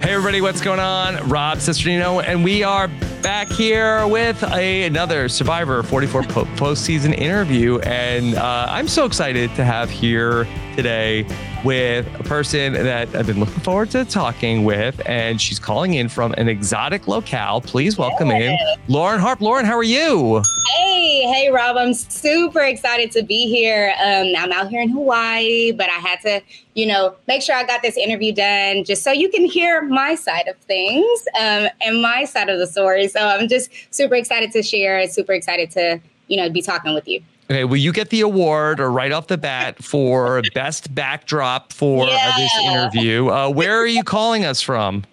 Hey, everybody, what's going on? Rob Cesternino, and we are back here with a, another Survivor 44 po- postseason interview. And uh, I'm so excited to have here today with a person that I've been looking forward to talking with. And she's calling in from an exotic locale. Please welcome in Lauren Harpe. Lauren, how are you? Hey, hey, hey, Rob. I'm super excited to be here. Um, I'm out here in Hawaii, but I had to, you know, make sure I got this interview done just so you can hear my side of things um, and my side of the story. So I'm just super excited to share. Super excited to, you know, be talking with you. Okay, will you get the award or right off the bat for best backdrop for Yeah. this interview? Uh, where are you calling us from?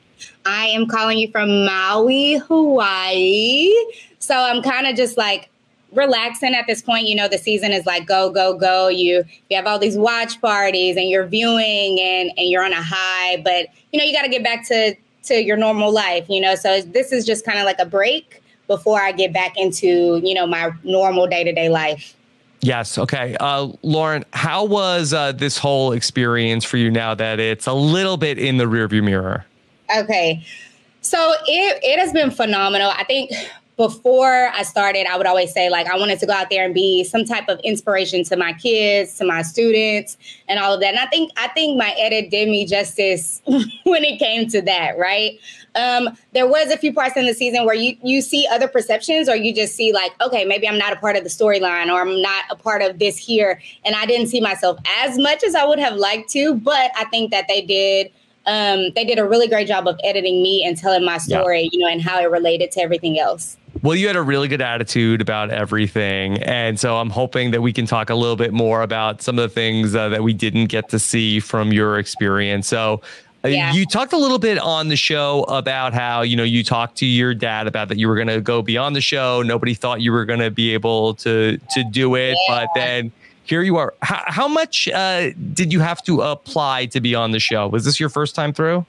I am calling you from Maui, Hawaii. So I'm kind of just like relaxing at this point. You know, the season is like go, go, go. You you have all these watch parties and you're viewing and and you're on a high, but you know, you got to get back to to your normal life, you know. So this is just kind of like a break before I get back into, you know, my normal day-to-day life. Yes. Okay. Uh, Lauren, how was uh, this whole experience for you now that it's a little bit in the rearview mirror? Okay. So it it has been phenomenal. I think before I started, I would always say like I wanted to go out there and be some type of inspiration to my kids, to my students, and all of that. And I think I think my edit did me justice when it came to that, right? Um, there was a few parts in the season where you you see other perceptions, or you just see like, okay, maybe I'm not a part of the storyline, or I'm not a part of this here, and I didn't see myself as much as I would have liked to. But I think that they did um, they did a really great job of editing me and telling my story, you know, and how it related to everything else. Well, you had a really good attitude about everything. And so I'm hoping that we can talk a little bit more about some of the things uh, that we didn't get to see from your experience. So, uh, Yeah. you talked a little bit on the show about how, you know, you talked to your dad about that you were going to go beyond the show. Nobody thought you were going to be able to to do it, but then here you are. How, how much uh, did you have to apply to be on the show? Was this your first time through?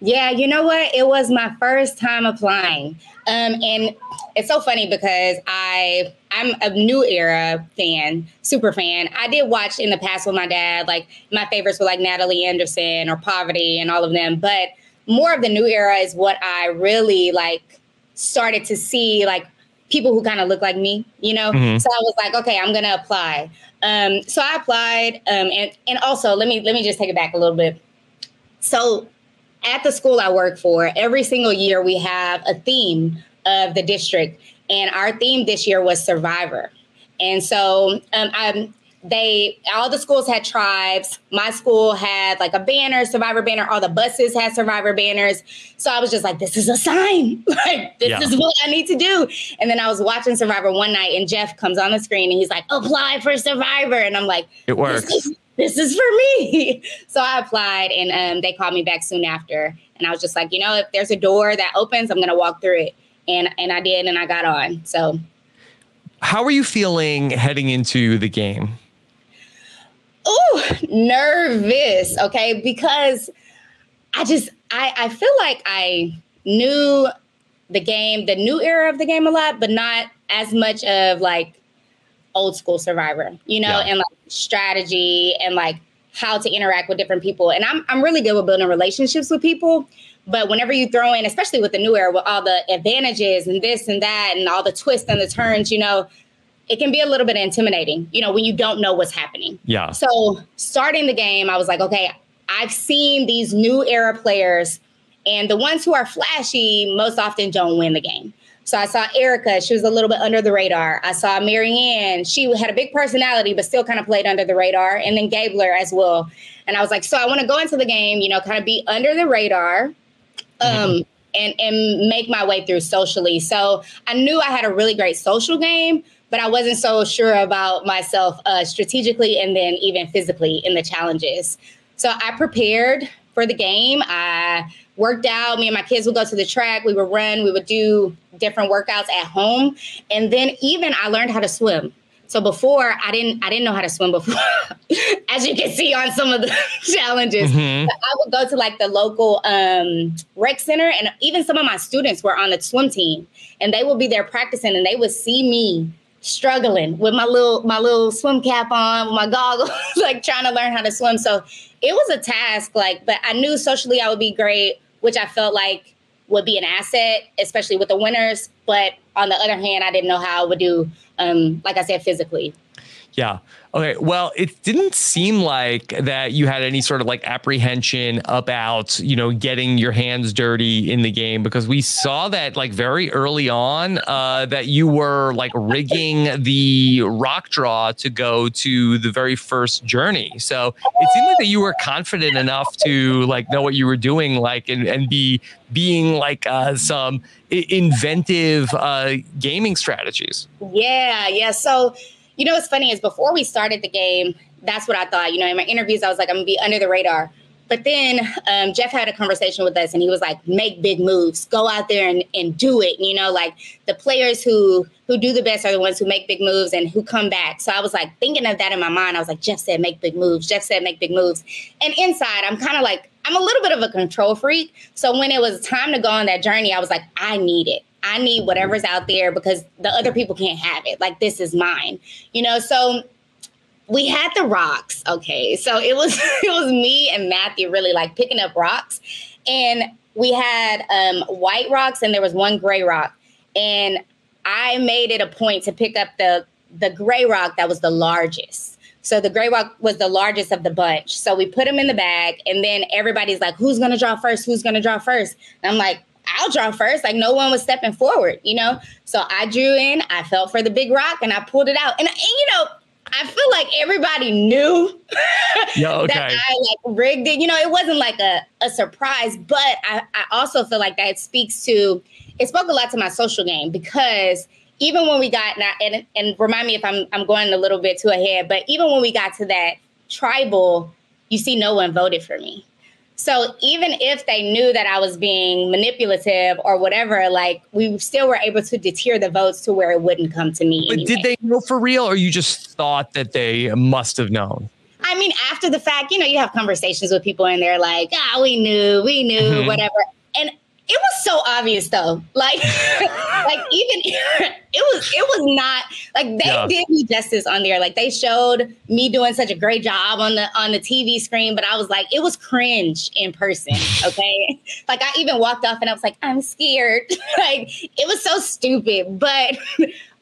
Yeah, you know what? It was my first time applying. Um, and it's so funny because I I'm a new era fan, super fan. I did watch in the past with my dad, like my favorites were like Natalie Anderson or Parvati and all of them. But more of the new era is what I really like started to see like people who kind of look like me, you know? Mhm. So I was like, okay, I'm gonna apply. Um, so I applied, um, and and also let me let me just take it back a little bit. So at the school I work for, every single year we have a theme of the district, and our theme this year was Survivor. And so um, I'm they all the schools had tribes. My school had like a banner, survivor banner. All the buses had survivor banners. So I was just like, this is a sign. like this yeah. is what I need to do. And then I was watching Survivor one night, and Jeff comes on the screen and he's like, apply for Survivor, and I'm like, it works. This is, this is for me. so I applied, and um, they called me back soon after. And I was just like, you know, if there's a door that opens, I'm gonna walk through it. And and I did, and I got on. So. How are you feeling heading into the game? oh, nervous. Okay. Because I just, I, I feel like I knew the game, the new era of the game a lot, but not as much of like old school survivor, you know, yeah. and like strategy and like how to interact with different people. And I'm, I'm really good with building relationships with people. But whenever you throw in, especially with the new era, with all the advantages and this and that and all the twists and the turns, you know, it can be a little bit intimidating, you know, when you don't know what's happening. Yeah. So starting the game, I was like, okay, I've seen these new era players, and the ones who are flashy most often don't win the game. So I saw Erika, she was a little bit under the radar. I saw Maryanne, she had a big personality, but still kind of played under the radar. And then Gabler as well. And I was like, so I want to go into the game, you know, kind of be under the radar. Um, mm-hmm. and, and make my way through socially. So I knew I had a really great social game, but I wasn't so sure about myself uh, strategically and then even physically in the challenges. So I prepared for the game. I worked out. Me and my kids would go to the track. We would run. We would do different workouts at home, and then even I learned how to swim. So before I didn't I didn't know how to swim before, as you can see on some of the challenges. Mm-hmm. I would go to like the local um, rec center, and even some of my students were on the swim team, and they would be there practicing, and they would see me struggling with my little my little swim cap on, with my goggles, like trying to learn how to swim. So it was a task, like, but I knew socially I would be great, which I felt like would be an asset, especially with the winners. But on the other hand, I didn't know how I would do, um, like I said, physically. Yeah. Okay. Well, it didn't seem like that you had any sort of like apprehension about, you know, getting your hands dirty in the game because we saw that like very early on uh, that you were like rigging the rock draw to go to the very first journey. So it seemed like that you were confident enough to like know what you were doing, like, and, and be being like uh, some inventive uh, gaming strategies. Yeah. Yeah. So, you know what's funny is before we started the game, that's what I thought. You know, in my interviews, I was like, I'm gonna be under the radar. But then um, Jeff had a conversation with us and he was like, make big moves, go out there and, and do it. You know, like the players who who do the best are the ones who make big moves and who come back. So I was like thinking of that in my mind. I was like, Jeff said make big moves. Jeff said make big moves. And inside, I'm kind of like, I'm a little bit of a control freak. So when it was time to go on that journey, I was like, I need it. I need whatever's out there because the other people can't have it. Like this is mine, you know. So we had the rocks. Okay, so it was it was me and Matthew really like picking up rocks, and we had um, white rocks and there was one gray rock, and I made it a point to pick up the the gray rock that was the largest. So the gray rock was the largest of the bunch. So we put them in the bag, and then everybody's like, "Who's gonna draw first? Who's gonna draw first? And I'm like, I'll draw first. Like no one was stepping forward, you know? So I drew in, I felt for the big rock and I pulled it out. And, and you know, I feel like everybody knew yeah, okay. that I like rigged it. You know, it wasn't like a, a surprise, but I, I also feel like that speaks to it spoke a lot to my social game because even when we got now and, and remind me if I'm I'm going a little bit too ahead, but even when we got to that tribal, you see no one voted for me. So even if they knew that I was being manipulative or whatever, like we still were able to deter the votes to where it wouldn't come to me. But anyway. did they know for real, or you just thought that they must have known? I mean, after the fact, you know, you have conversations with people and they're like, ah, oh, we knew, we knew, mm-hmm. whatever. And it was so obvious though. Like, like even it was it was not like they yeah. did me justice on there. Like they showed me doing such a great job on the on the TV screen, but I was like, it was cringe in person. Okay. like I even walked off and I was like, I'm scared. like it was so stupid. But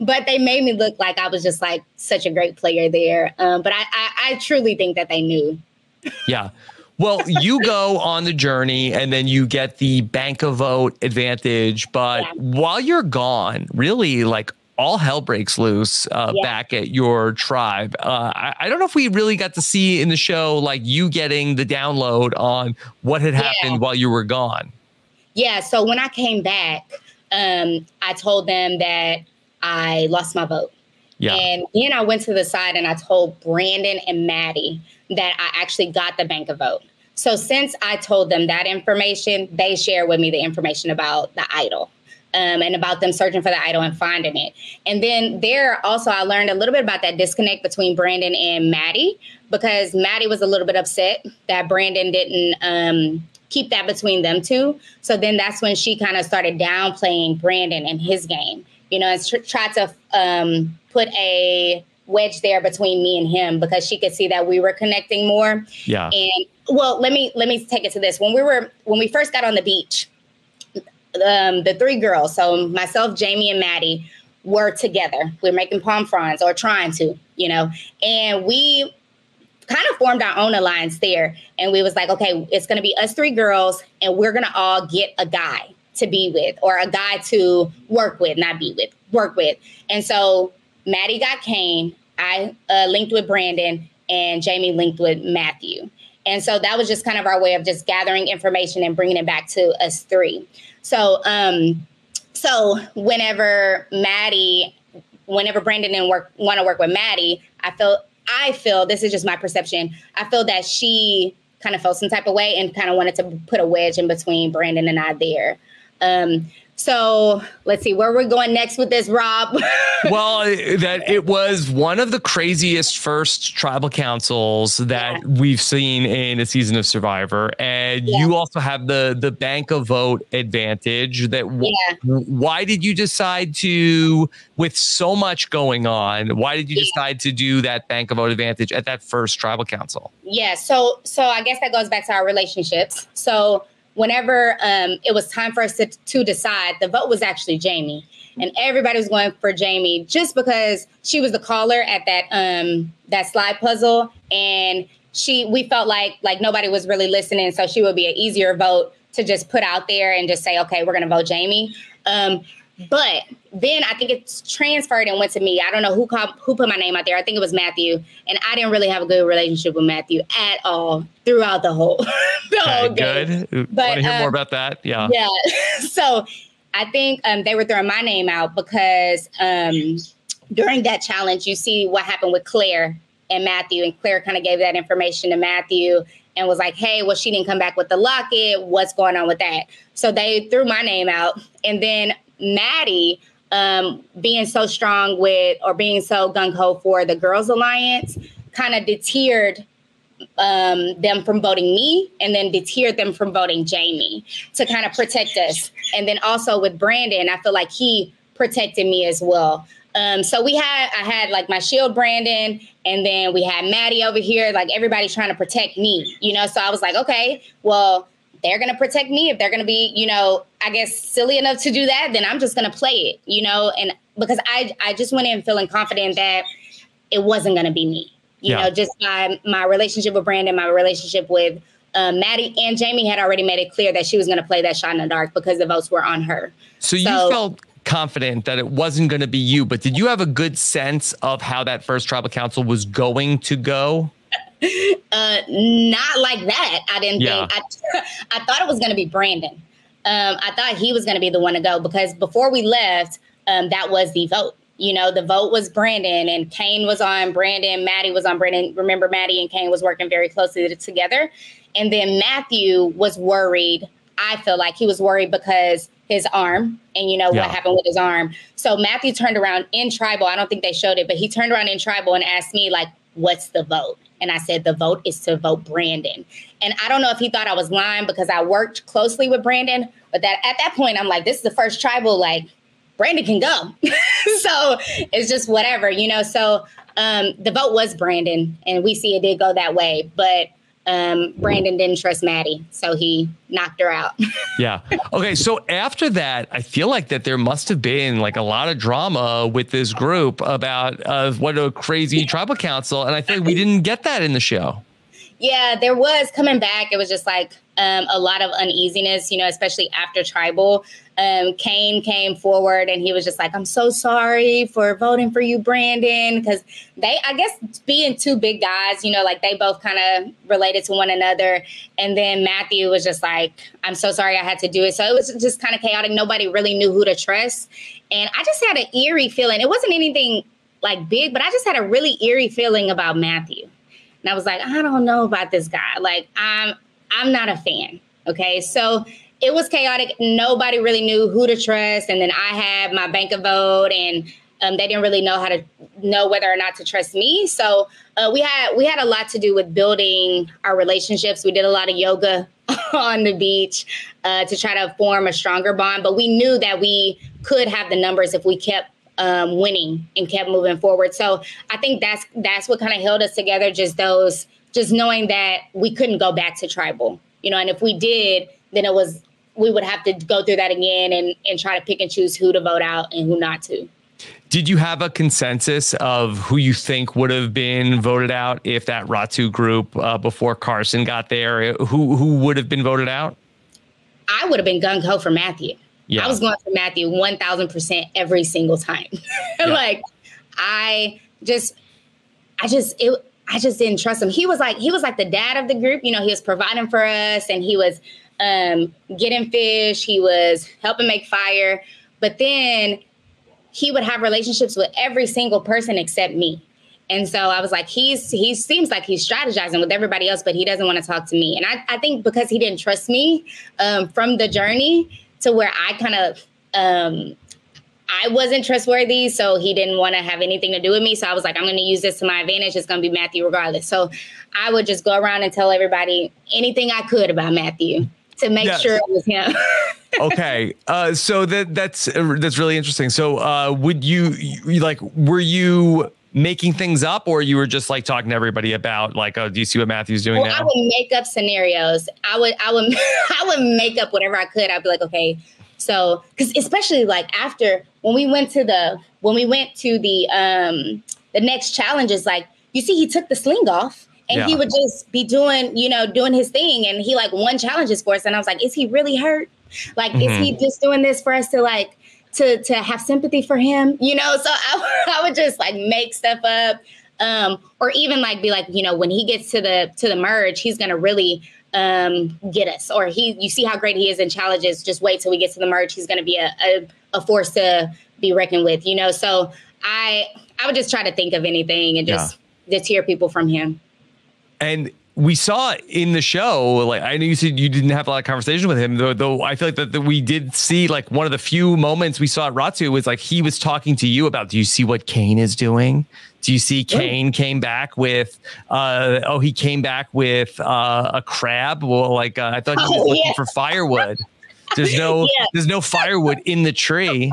but they made me look like I was just like such a great player there. Um, but I, I I truly think that they knew. Yeah. Well, you go on the journey and then you get the bank of vote advantage. But yeah. while you're gone, really, like all hell breaks loose uh, yeah. back at your tribe. Uh, I, I, don't know if we really got to see in the show like you getting the download on what had happened yeah. while you were gone. Yeah. So when I came back, um, I told them that I lost my vote. Yeah. And then I went to the side and I told Brandon and Maddy that I actually got the bank of vote. So since I told them that information, they share with me the information about the idol. Um, and about them searching for the idol and finding it. And then there also, I learned a little bit about that disconnect between Brandon and Maddy because Maddy was a little bit upset that Brandon didn't um, keep that between them two. So then that's when she kind of started downplaying Brandon and his game, you know, and tr- tried to um, put a wedge there between me and him because she could see that we were connecting more. Yeah. And well, let me let me take it to this. When we were when we first got on the beach, um, the three girls, so myself, Jaime, and Maddy, were together. We are making palm fronds or trying to, you know, and we kind of formed our own alliance there. And we was like, okay, it's gonna be us three girls, and we're gonna all get a guy to be with or a guy to work with, not be with, work with. And so Maddy got Kane. I uh, linked with Brandon, and Jaime linked with Matthew. And so that was just kind of our way of just gathering information and bringing it back to us three. So, um, so whenever Maddy, whenever Brandon didn't work, want to work with Maddy, I feel, I feel this is just my perception. I feel that she kind of felt some type of way and kind of wanted to put a wedge in between Brandon and I there. Um, so let's see where we're going next with this, Rob. well, that it was one of the craziest first tribal councils that yeah. we've seen in a season of Survivor, and yeah. you also have the the bank of vote advantage. That w- yeah. why did you decide to, with so much going on, why did you decide to do that bank of vote advantage at that first tribal council? Yeah, so so I guess that goes back to our relationships. So whenever um, it was time for us to, to decide, the vote was actually Jaime. And everybody was going for Jaime just because she was the caller at that um, that slide puzzle, and she we felt like like nobody was really listening, so she would be an easier vote to just put out there and just say, okay, we're going to vote Jaime. Um, but then I think it's transferred and went to me. I don't know who called, who put my name out there. I think it was Matthew, and I didn't really have a good relationship with Matthew at all throughout the whole. the okay, whole good. But Want to hear um, more about that? Yeah. Yeah. so I think um, they were throwing my name out because um, during that challenge, you see what happened with Claire and Matthew, and Claire kind of gave that information to Matthew and was like, "Hey, well, she didn't come back with the locket. What's going on with that?" So they threw my name out, and then Maddy um, being so strong with or being so gung ho for the Girls Alliance kind of deterred um, them from voting me and then deterred them from voting Jaime to kind of protect us. And then also with Brandon, I feel like he protected me as well. Um, so we had, I had like my shield Brandon, and then we had Maddy over here, like everybody trying to protect me, you know? So I was like, okay, well, they're going to protect me. If they're going to be, you know, I guess silly enough to do that, then I'm just going to play it, you know, and because I, I just went in feeling confident that it wasn't going to be me, you yeah. know, just my, my relationship with Brandon, my relationship with um, Maddy and Jaime had already made it clear that she was going to play that shot in the dark because the votes were on her. So, so you felt confident that it wasn't going to be you, but did you have a good sense of how that first tribal council was going to go? uh, not like that. I didn't yeah. think. I, I thought it was going to be Brandon. Um, I thought he was going to be the one to go because before we left, um, that was the vote. You know, the vote was Brandon and Kane was on Brandon. Maddy was on Brandon. Remember, Maddy and Kane was working very closely together. And then Matthew was worried. I feel like he was worried because his arm and you know yeah. what happened with his arm. So Matthew turned around in tribal. I don't think they showed it, but he turned around in tribal and asked me like, "What's the vote?" And I said, the vote is to vote Brandon. And I don't know if he thought I was lying because I worked closely with Brandon, but that at that point, I'm like, this is the first tribal, like, Brandon can go. so it's just whatever, you know. So um, the vote was Brandon, and we see it did go that way. But um, Brandon didn't trust Maddy, so he knocked her out. yeah. Okay. So after that, I feel like that there must have been like a lot of drama with this group about uh, what a crazy tribal council, and I think we didn't get that in the show. Yeah, there was coming back. It was just like um, a lot of uneasiness, you know, especially after tribal. Um, Kane came forward and he was just like, I'm so sorry for voting for you, Brandon. Because they, I guess, being two big guys, you know, like they both kind of related to one another. And then Matthew was just like, I'm so sorry I had to do it. So it was just kind of chaotic. Nobody really knew who to trust. And I just had an eerie feeling. It wasn't anything like big, but I just had a really eerie feeling about Matthew. And I was like, I don't know about this guy. Like, I'm I'm not a fan. Okay. So it was chaotic. Nobody really knew who to trust. And then I had my bank of vote and um, they didn't really know how to know whether or not to trust me. So uh, we had we had a lot to do with building our relationships. We did a lot of yoga on the beach uh, to try to form a stronger bond. But we knew that we could have the numbers if we kept um, winning and kept moving forward. So I think that's that's what kind of held us together. Just those, just knowing that we couldn't go back to tribal, you know. And if we did, then it was we would have to go through that again and, and try to pick and choose who to vote out and who not to. Did you have a consensus of who you think would have been voted out if that Ratu group uh, before Carson got there? Who who would have been voted out? I would have been gung ho for Matthew. Yeah. I was going for Matthew one thousand percent every single time. Yeah. like I just, I just it. I just didn't trust him. He was like he was like the dad of the group. You know, he was providing for us, and he was um, getting fish. He was helping make fire. But then he would have relationships with every single person except me. And so I was like, he's he seems like he's strategizing with everybody else, but he doesn't want to talk to me. And I, I think because he didn't trust me um, from the journey to where I kind of um, I wasn't trustworthy, so he didn't want to have anything to do with me. So I was like, I'm going to use this to my advantage. It's going to be Matthew regardless. So I would just go around and tell everybody anything I could about Matthew to make yes. sure it was him. okay, uh, so that that's uh, that's really interesting. So, uh, would you, you like were you making things up, or you were just like talking to everybody about like, oh, do you see what Matthew's doing well, now? I would make up scenarios. I would I would I would make up whatever I could. I'd be like, okay, so because especially like after when we went to the when we went to the um the next challenge is like you see he took the sling off and yeah. he would just be doing, you know, doing his thing. And he like won challenges for us. And I was like, is he really hurt? Like, mm-hmm. is he mm-hmm. just doing this for us to like to to have sympathy for him? You know, so I, I would just like make stuff up. Um, or even like be like, you know, when he gets to the to the merge, he's gonna really um get us. Or he you see how great he is in challenges. Just wait till we get to the merge. He's gonna be a, a, a force to be reckoned with, you know. So I I would just try to think of anything and just yeah. deter people from him. And we saw in the show, like I know you said you didn't have a lot of conversation with him, though. Though I feel like that, that we did see like one of the few moments we saw at Ratu was like he was talking to you about. Do you see what Kane is doing? Do you see Kane came back with? Uh, oh, he came back with uh, a crab. Well, like uh, I thought he was oh, looking yeah. for firewood. There's no yeah. there's no firewood in the tree.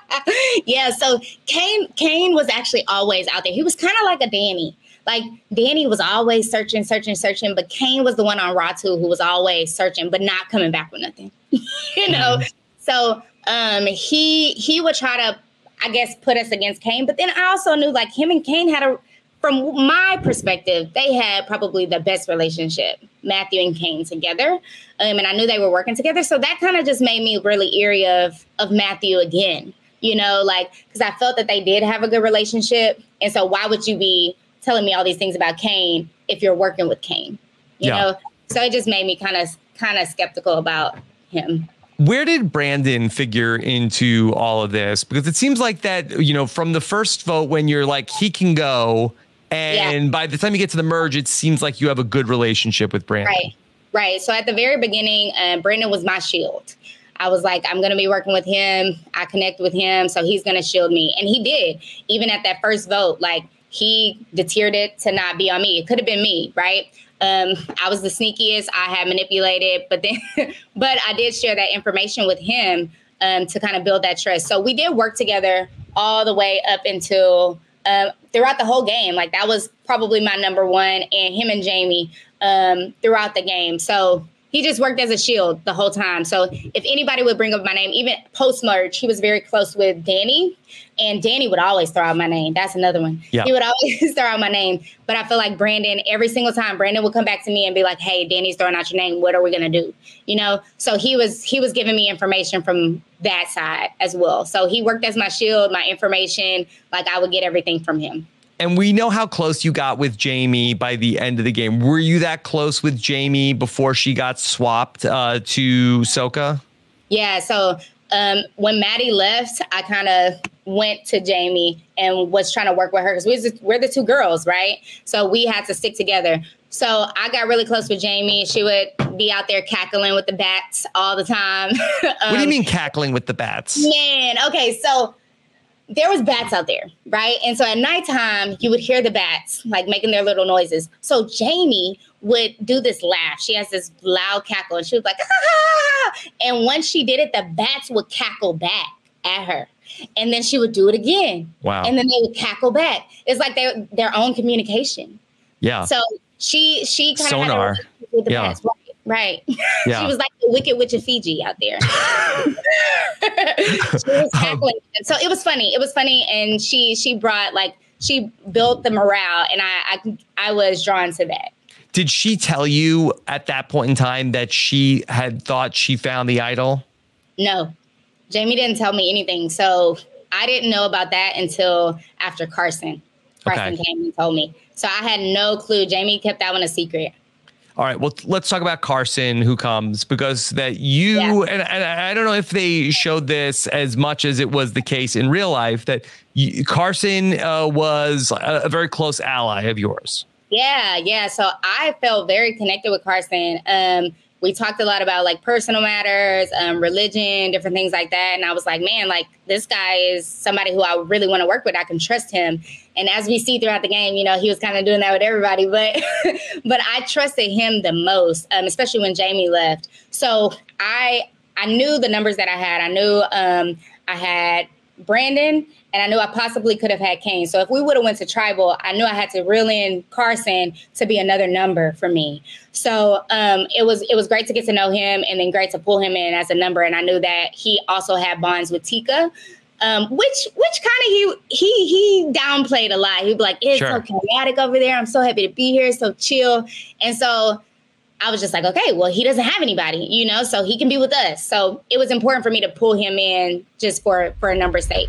yeah, so Kane Kane was actually always out there. He was kind of like a Danny like Danny was always searching, searching, searching, but Kane was the one on Ratu who was always searching, but not coming back with nothing. you know, mm-hmm. so um, he he would try to, I guess, put us against Kane. But then I also knew like him and Kane had a, from my perspective, they had probably the best relationship, Matthew and Kane together, um, and I knew they were working together. So that kind of just made me really eerie of of Matthew again. You know, like because I felt that they did have a good relationship, and so why would you be telling me all these things about Kane if you're working with Kane. You yeah. know? So it just made me kind of kind of skeptical about him. Where did Brandon figure into all of this? Because it seems like that, you know, from the first vote when you're like he can go and yeah. by the time you get to the merge it seems like you have a good relationship with Brandon. Right. Right. So at the very beginning, uh, Brandon was my shield. I was like, I'm going to be working with him. I connect with him, so he's going to shield me. And he did. Even at that first vote, like he deterred it to not be on me. It could have been me, right? Um, I was the sneakiest. I had manipulated, but then, but I did share that information with him um, to kind of build that trust. So we did work together all the way up until uh, throughout the whole game. Like that was probably my number one, and him and Jaime um, throughout the game. So he just worked as a shield the whole time. So if anybody would bring up my name, even post merge, he was very close with Danny, and Danny would always throw out my name. That's another one. Yeah. He would always throw out my name. But I feel like Brandon, every single time, Brandon would come back to me and be like, "Hey, Danny's throwing out your name. What are we gonna do?" You know. So he was he was giving me information from that side as well. So he worked as my shield, my information. Like I would get everything from him. And we know how close you got with Jaime by the end of the game. Were you that close with Jaime before she got swapped uh, to Soka? Yeah. So um, when Maddy left, I kind of went to Jaime and was trying to work with her because we're, we're the two girls, right? So we had to stick together. So I got really close with Jamie. She would be out there cackling with the bats all the time. um, what do you mean cackling with the bats? Man, okay, so there was bats out there, right? And so at nighttime, you would hear the bats like making their little noises. So Jaime would do this laugh. She has this loud cackle, and she was like, ah! and once she did it, the bats would cackle back at her. And then she would do it again. Wow. And then they would cackle back. It's like their their own communication. Yeah. So she she kind of sonar. with the yeah. bats. Right. Yeah. she was like the Wicked Witch of Fiji out there. was um, so it was funny. It was funny, and she she brought like she built the morale, and I I, I was drawn to that. Did she tell you at that point in time that she had thought she found the idol? No, Jaime didn't tell me anything. So I didn't know about that until after Carson. Carson okay. came and told me. So I had no clue. Jaime kept that one a secret. All right. Well, let's talk about Carson, who comes because that you yeah. and, and, I don't know if they showed this as much as it was the case in real life that you, Carson uh, was a, a, very close ally of yours. Yeah, yeah. So I felt very connected with Carson. Um, we talked a lot about like personal matters, um, religion, different things like that. And I was like, man, like this guy is somebody who I really want to work with. I can trust him. And as we see throughout the game, you know, he was kind of doing that with everybody, but but I trusted him the most, um, especially when Jaime left. So I I knew the numbers that I had. I knew um, I had Brandon and I knew I possibly could have had Kane. So if we would have went to tribal, I knew I had to reel in Carson to be another number for me. So um, it was it was great to get to know him, and then great to pull him in as a number. And I knew that he also had bonds with Tika. Um, which which kind of he he he downplayed a lot. He'd be like, "It's sure. so chaotic over there. I'm so happy to be here, so chill." And so I was just like, okay, well, he doesn't have anybody, you know, so he can be with us. So it was important for me to pull him in just for for a number's sake.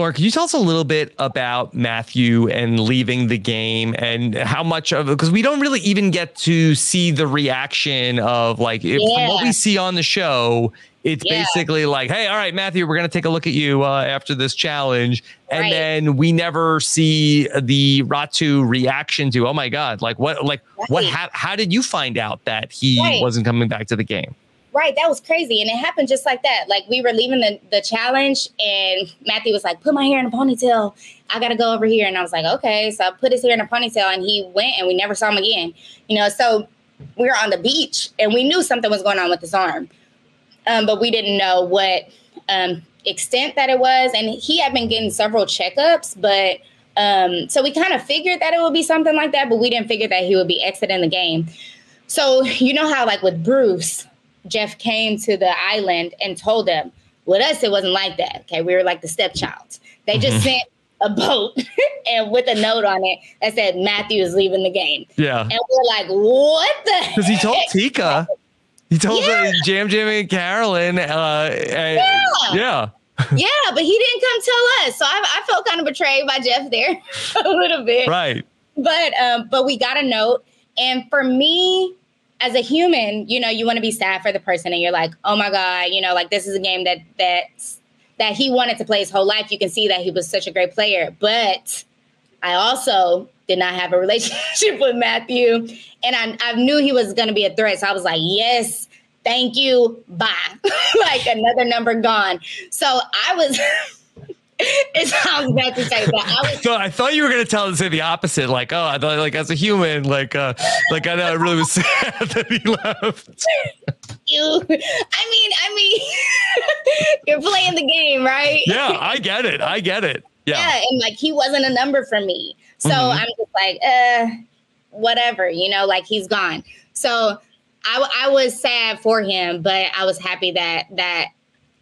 Laura, can you tell us a little bit about Matthew and leaving the game and how much of it? Because we don't really even get to see the reaction of like if, yeah. what we see on the show. It's yeah. basically like, hey, all right, Matthew, we're going to take a look at you uh, after this challenge. And right. then we never see the Ratu reaction to, oh my God, like what, like right. what, how, how did you find out that he right. wasn't coming back to the game? Right, that was crazy. And it happened just like that. Like we were leaving the, the challenge and Matthew was like, put my hair in a ponytail. I gotta go over here. And I was like, okay. So I put his hair in a ponytail and he went and we never saw him again. You know, so we were on the beach and we knew something was going on with his arm. Um, but we didn't know what um, extent that it was. And he had been getting several checkups, but um, so we kind of figured that it would be something like that, but we didn't figure that he would be exiting the game. So you know how like with Bruce, Jeff came to the island and told them. With us, it wasn't like that. Okay, we were like the stepchild. They just mm-hmm. sent a boat and with a note on it that said Matthew is leaving the game. Yeah, and we're like, what the? Because he told Tika. He told yeah. Jam Jimmy and Carolyn. Uh, yeah. yeah. yeah, but he didn't come tell us. So I, I felt kind of betrayed by Jeff there a little bit. Right. But um, but we got a note, and for me, as a human, you know, you want to be sad for the person and you're like, oh my God, you know, like this is a game that that that he wanted to play his whole life. You can see that he was such a great player. But I also did not have a relationship with Matthew. And I, I knew he was to be a threat. So I was like, yes, thank you, bye. like another number gone. So I was. it sounds bad to say, but I, was, I thought I thought you were gonna tell to say the opposite. Like, oh, I thought like as a human, like, uh, like I know I really was sad that he left. you, I mean, I mean, you're playing the game, right? Yeah, I get it. I get it. Yeah. yeah and like he wasn't a number for me, so mm-hmm. I'm just like, uh, whatever, you know, like he's gone. So I, I was sad for him, but I was happy that that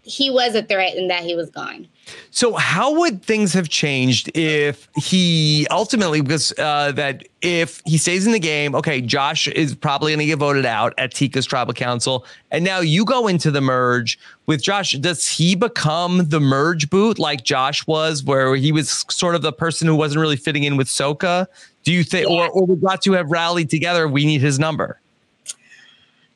he was a threat and that he was gone. So, how would things have changed if he ultimately, because uh, that if he stays in the game, okay, Josh is probably going to get voted out at Tika's tribal council, and now you go into the merge with Josh. Does he become the merge boot like Josh was, where he was sort of the person who wasn't really fitting in with Soka? Do you think, yeah. or, or would got to have rallied together? We need his number.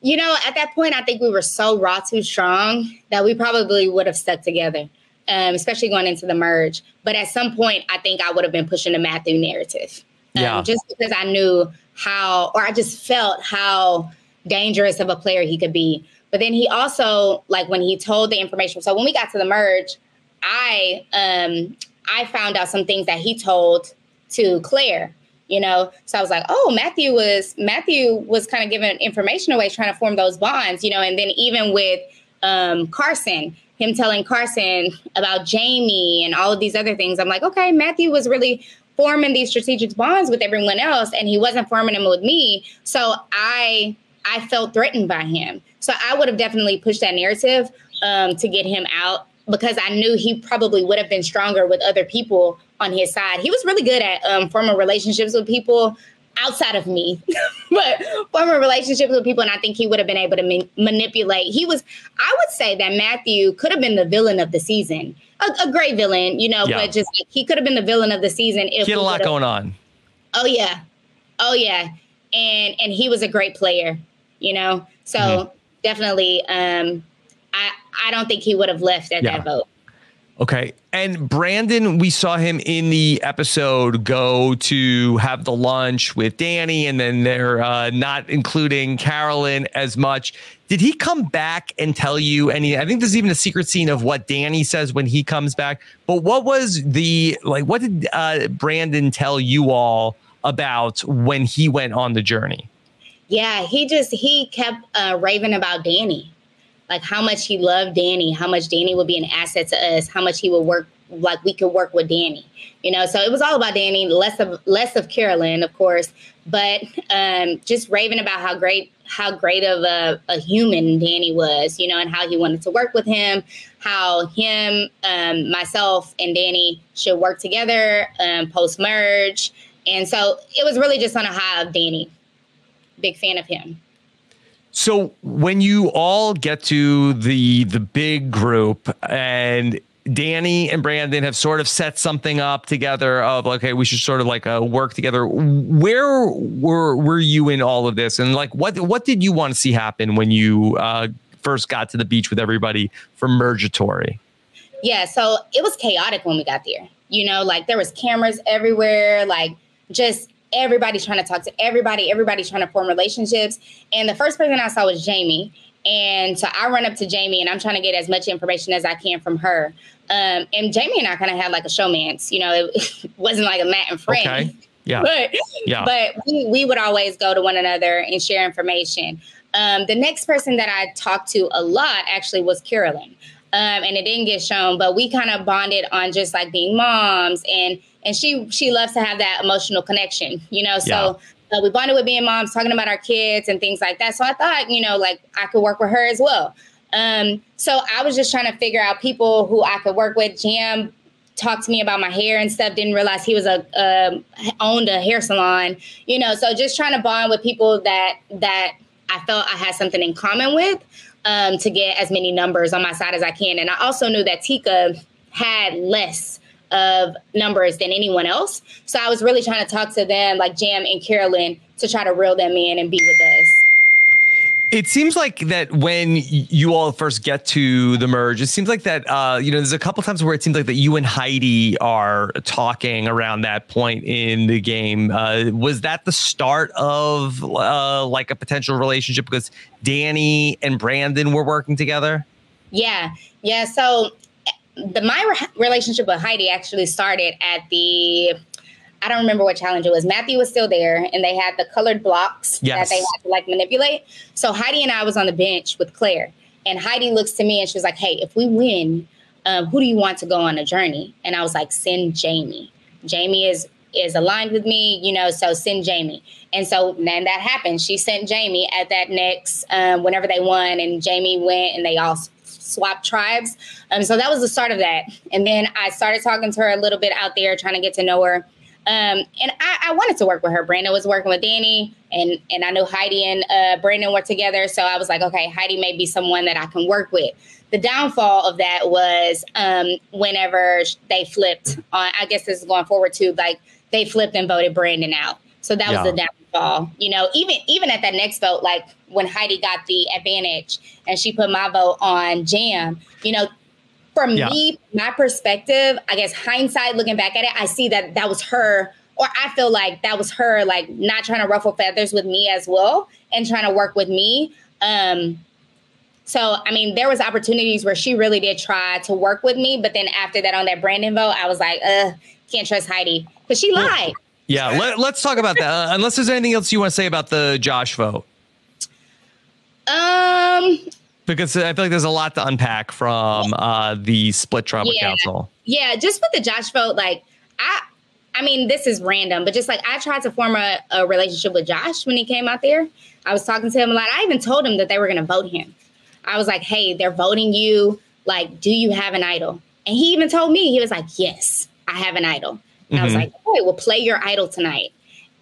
You know, at that point, I think we were so raw too strong that we probably would have stuck together, um, especially going into the merge. But at some point, I think I would have been pushing the Matthew narrative. Um, yeah. Just because I knew how, or I just felt how dangerous of a player he could be. But then he also, like when he told the information. So when we got to the merge, I um, I found out some things that he told to Claire you know so i was like oh matthew was matthew was kind of giving information away trying to form those bonds you know and then even with um, carson him telling carson about jaime and all of these other things i'm like okay matthew was really forming these strategic bonds with everyone else and he wasn't forming them with me so i i felt threatened by him so i would have definitely pushed that narrative um, to get him out because I knew he probably would have been stronger with other people on his side. He was really good at um, forming relationships with people outside of me, but former relationships with people, and I think he would have been able to ma- manipulate. He was, I would say that Matthew could have been the villain of the season, a, a great villain, you know, yeah. but just like, he could have been the villain of the season if he had a lot going on. Oh yeah, oh yeah, and and he was a great player, you know. So mm-hmm. definitely, um, I I don't think he would have left at yeah. that vote. Okay. And Brandon, we saw him in the episode go to have the lunch with Danny, and then they're uh, not including Carolyn as much. Did he come back and tell you any? I think there's even a secret scene of what Danny says when he comes back. But what was the like? What did uh, Brandon tell you all about when he went on the journey? Yeah, he just he kept uh, raving about Danny like how much he loved Danny, how much Danny would be an asset to us, how much he would work like we could work with Danny. You know, so it was all about Danny, less of less of Carolyn, of course, but um, just raving about how great how great of a, a, human Danny was, you know, and how he wanted to work with him, how him, um, myself, and Danny should work together um, post merge. And so it was really just on a high of Danny. Big fan of him. So when you all get to the the big group and Danny and Brandon have sort of set something up together of okay, we should sort of like uh, work together. Where were were you in all of this, and like, what what did you want to see happen when you uh, first got to the beach with everybody for Mergatory? Yeah, so it was chaotic when we got there. You know, like there was cameras everywhere, like just everybody's trying to talk to everybody, everybody's trying to form relationships. And the first person I saw was Jaime. And so I run up to Jaime and I'm trying to get as much information as I can from her. Um, and Jaime and I kind of had like a showmance, you know, it wasn't like a Matt and Frannie. Okay. Yeah. But, yeah. but we, we would always go to one another and share information. Um, the next person that I talked to a lot actually was Carolyn. Um, and it didn't get shown, but we kind of bonded on just like being moms and and she she loves to have that emotional connection, you know. So yeah. uh, we bonded with being moms, talking about our kids and things like that. So I thought, you know, like I could work with her as well. Um, so I was just trying to figure out people who I could work with. Yam talked to me about my hair and stuff. Didn't realize he was a um, owned a hair salon, you know. So just trying to bond with people that that I felt I had something in common with um, to get as many numbers on my side as I can. And I also knew that Tika had less of numbers than anyone else. So I was really trying to talk to them, like Yam and Carolyn, to try to reel them in and be with us. It seems like that when you all first get to the merge, it seems like that uh, you know there's a couple times where it seems like that you and Heidi are talking around that point in the game. Uh, was that the start of uh, like a potential relationship because Danny and Brandon were working together? Yeah, yeah. So the my re- relationship with Heidi actually started at the I don't remember what challenge it was. Matthew was still there, and they had the colored blocks yes. that they had to like manipulate. So Heidi and I was on the bench with Claire, and Heidi looks to me and she was like, "Hey, if we win, um, who do you want to go on a journey?" And I was like, "Send Jaime. Jaime is is aligned with me, you know, so send Jaime." And so then that happened. She sent Jaime at that next um, whenever they won, and Jaime went, and they all swapped tribes. Um, so that was the start of that. And then I started talking to her a little bit out there, trying to get to know her. Um, and I, I, wanted to work with her. Brandon was working with Danny, and and I know Heidi and uh, Brandon were together. So I was like, okay, Heidi may be someone that I can work with. The downfall of that was um, whenever they flipped on. I guess this is going forward too. Like they flipped and voted Brandon out. So that yeah. was the downfall. You know, even even at that next vote, like when Heidi got the advantage and she put my vote on Yam. You know, from yeah. me, my perspective, I guess hindsight looking back at it, I see that that was her, or I feel like that was her, like not trying to ruffle feathers with me as well and trying to work with me. Um, so I mean, there was opportunities where she really did try to work with me, but then after that, on that Brandon vote, I was like, uh, can't trust Heidi because she lied. Yeah, let, us talk about that. Uh, unless there's anything else you want to say about the Josh vote. Um, because I feel like there's a lot to unpack from uh, the split tribal yeah. council. Yeah, just with the Josh vote, like I, I mean, this is random, but just like I tried to form a, a relationship with Josh when he came out there. I was talking to him a lot. I even told him that they were going to vote him. I was like, "Hey, they're voting you. Like, do you have an idol?" And he even told me he was like, "Yes, I have an idol." And mm-hmm. I was mm-hmm. like, "Okay, we'll play your idol tonight."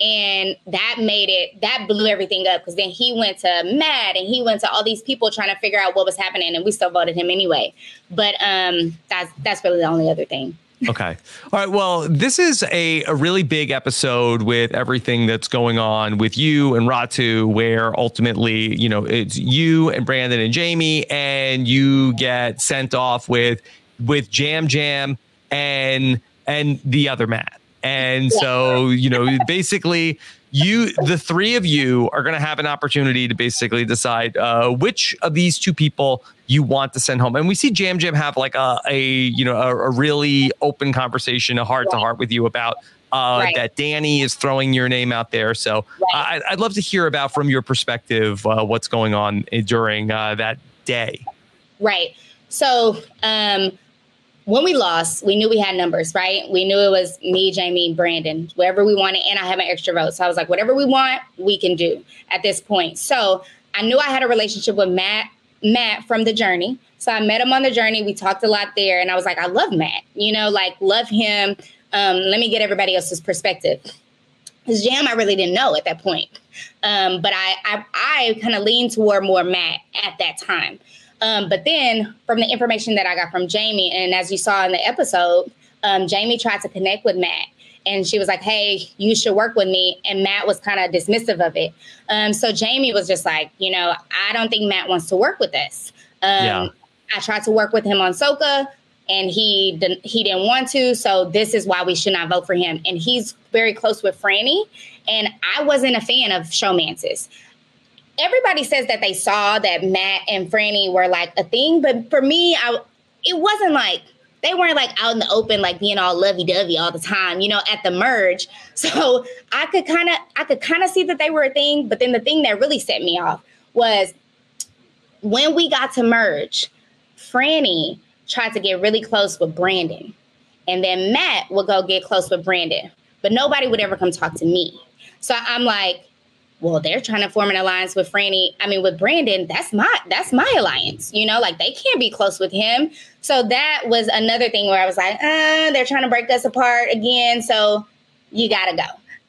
and that made it that blew everything up because then he went to Matt and he went to all these people trying to figure out what was happening and we still voted him anyway but um that's that's really the only other thing okay all right well this is a, a really big episode with everything that's going on with you and ratu where ultimately you know it's you and brandon and jaime and you get sent off with with yam yam and and the other matt and so, you know, basically, you, the three of you, are going to have an opportunity to basically decide uh, which of these two people you want to send home. And we see Yam Yam have like a, a you know, a, a really open conversation, a heart to heart with you about uh, right. that Danny is throwing your name out there. So right. I, would love to hear about from your perspective uh, what's going on during uh, that day. Right. So um, when we lost, we knew we had numbers, right? We knew it was me, Jaime, Brandon, wherever we wanted, and I have an extra vote. So I was like, whatever we want, we can do at this point. So I knew I had a relationship with Matt, Matt from the journey. So I met him on the journey. We talked a lot there, and I was like, I love Matt, you know, like love him. Um, let me get everybody else's perspective. His Yam, I really didn't know at that point, um, but I I, I kind of leaned toward more Matt at that time. Um, but then from the information that I got from Jaime, and as you saw in the episode, um, Jaime tried to connect with Matt. And she was like, hey, you should work with me. And Matt was kind of dismissive of it. Um, so Jaime was just like, you know, I don't think Matt wants to work with us. Um, yeah. I tried to work with him on Soka and he didn't he didn't want to so this is why we should not vote for him and he's very close with frannie and i wasn't a fan of showmances everybody says that they saw that Matt and Frannie were like a thing, but for me, I it wasn't like they weren't like out in the open, like being all lovey dovey all the time, you know, at the merge. So I could kind of I could kind of see that they were a thing, but then the thing that really set me off was when we got to merge, Frannie tried to get really close with Brandon. And then Matt would go get close with Brandon, but nobody would ever come talk to me. So I'm like, well, they're trying to form an alliance with Frannie. I mean, with Brandon, that's my that's my alliance. You know, like they can't be close with him. So that was another thing where I was like, uh, they're trying to break us apart again. So you gotta go.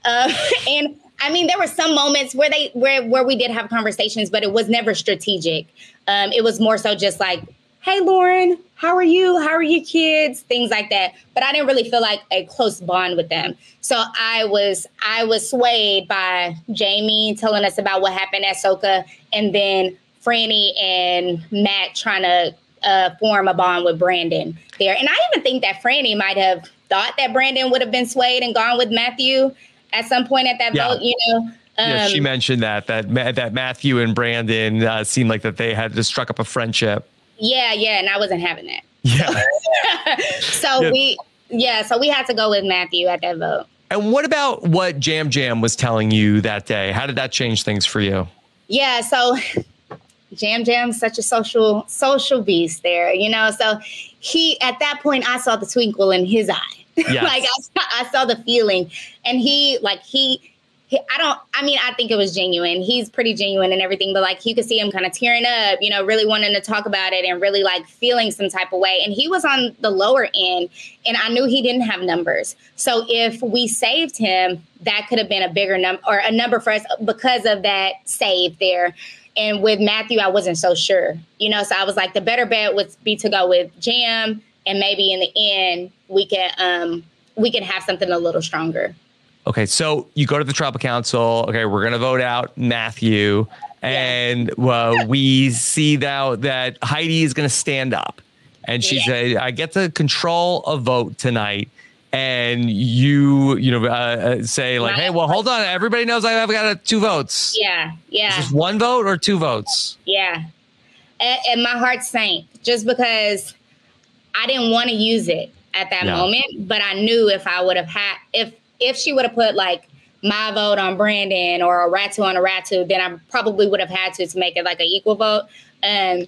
Uh, and I mean, there were some moments where they where where we did have conversations, but it was never strategic. Um, it was more so just like hey, Lauren, how are you? How are your kids? Things like that. But I didn't really feel like a close bond with them. So I was I was swayed by Jaime telling us about what happened at Soka and then Frannie and Matt trying to uh, form a bond with Brandon there. And I even think that Frannie might have thought that Brandon would have been swayed and gone with Matthew at some point at that yeah. vote, you know. Um, yeah, she um, mentioned that that that Matthew and Brandon uh, seemed like that they had just struck up a friendship. Yeah, yeah, and I wasn't having that. Yeah. so yeah. we, yeah, so we had to go with Matthew at that vote. And what about what Yam Yam was telling you that day? How did that change things for you? Yeah, so Yam Yam's such a social social beast there, you know. So he at that point I saw the twinkle in his eye. Yes. like I, I saw the feeling. And he like he I don't, I mean, I think it was genuine. He's pretty genuine and everything, but like you could see him kind of tearing up, you know, really wanting to talk about it and really like feeling some type of way. And he was on the lower end and I knew he didn't have numbers. So if we saved him, that could have been a bigger number or a number for us because of that save there. And with Matthew, I wasn't so sure, you know, so I was like, the better bet would be to go with Yam and maybe in the end we can, um, we can have something a little stronger. Okay, so you go to the tribal council. Okay, we're gonna vote out Matthew, and uh, we see now that Heidi is gonna stand up, and she said, "I get to control a vote tonight." And you, you know, uh, uh say like, "Hey, well, hold on. Everybody knows I've got a, two votes." Yeah, yeah. Is this one vote or two votes? Yeah, and, and my heart sank just because I didn't want to use it at that yeah. moment, but I knew if I would have had if if she would have put like my vote on Brandon or a Ratu on a Ratu, then I probably would have had to to make it like an equal vote. Um,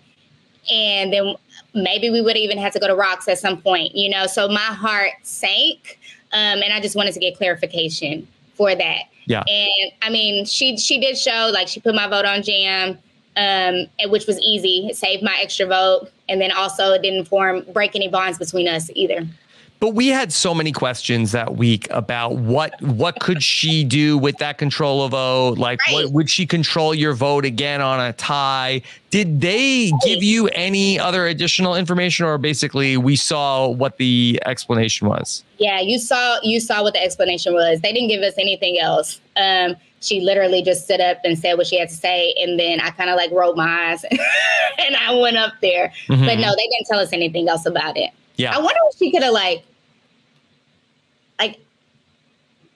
and then maybe we would even have to go to rocks at some point, you know. So my heart sank, um, and I just wanted to get clarification for that. Yeah. And I mean, she she did show like she put my vote on Yam, um, which was easy. It saved my extra vote, and then also it didn't form break any bonds between us either. But we had so many questions that week about what what could she do with that control of vote? Like, right. what would she control your vote again on a tie? Did they give you any other additional information, or basically we saw what the explanation was? Yeah, you saw you saw what the explanation was. They didn't give us anything else. Um, she literally just stood up and said what she had to say, and then I kind of like rolled my eyes and I went up there. Mm-hmm. But no, they didn't tell us anything else about it. Yeah. I wonder if she could have like like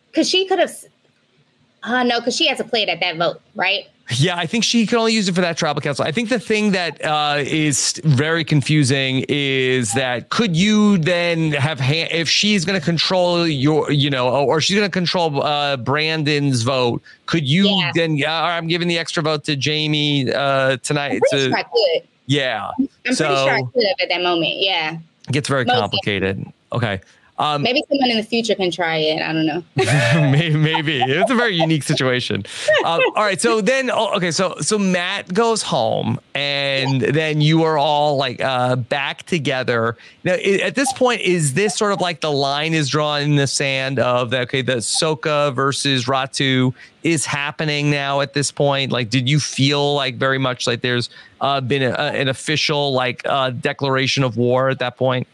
because she could have uh no, because she has to play it at that vote, right? Yeah, I think she can only use it for that tribal council. I think the thing that uh, is very confusing is that could you then have ha- if she's going to control your, you know, or she's going to control uh, Brandon's vote? Could you yeah. then? Yeah, I'm giving the extra vote to Jaime uh, tonight. To, sure I could. Yeah, I'm so, pretty sure I could have at that moment. Yeah, it gets very Most complicated. Okay. Um, maybe someone in the future can try it. I don't know. maybe, it's a very unique situation. Um, all right, so then oh, okay, so so Matt goes home, and then you are all like uh, back together. Now, at this point, is this sort of like the line is drawn in the sand of the okay, the Soka versus Ratu is happening now at this point? Like, did you feel like very much like there's uh, been a, an official like uh, declaration of war at that point?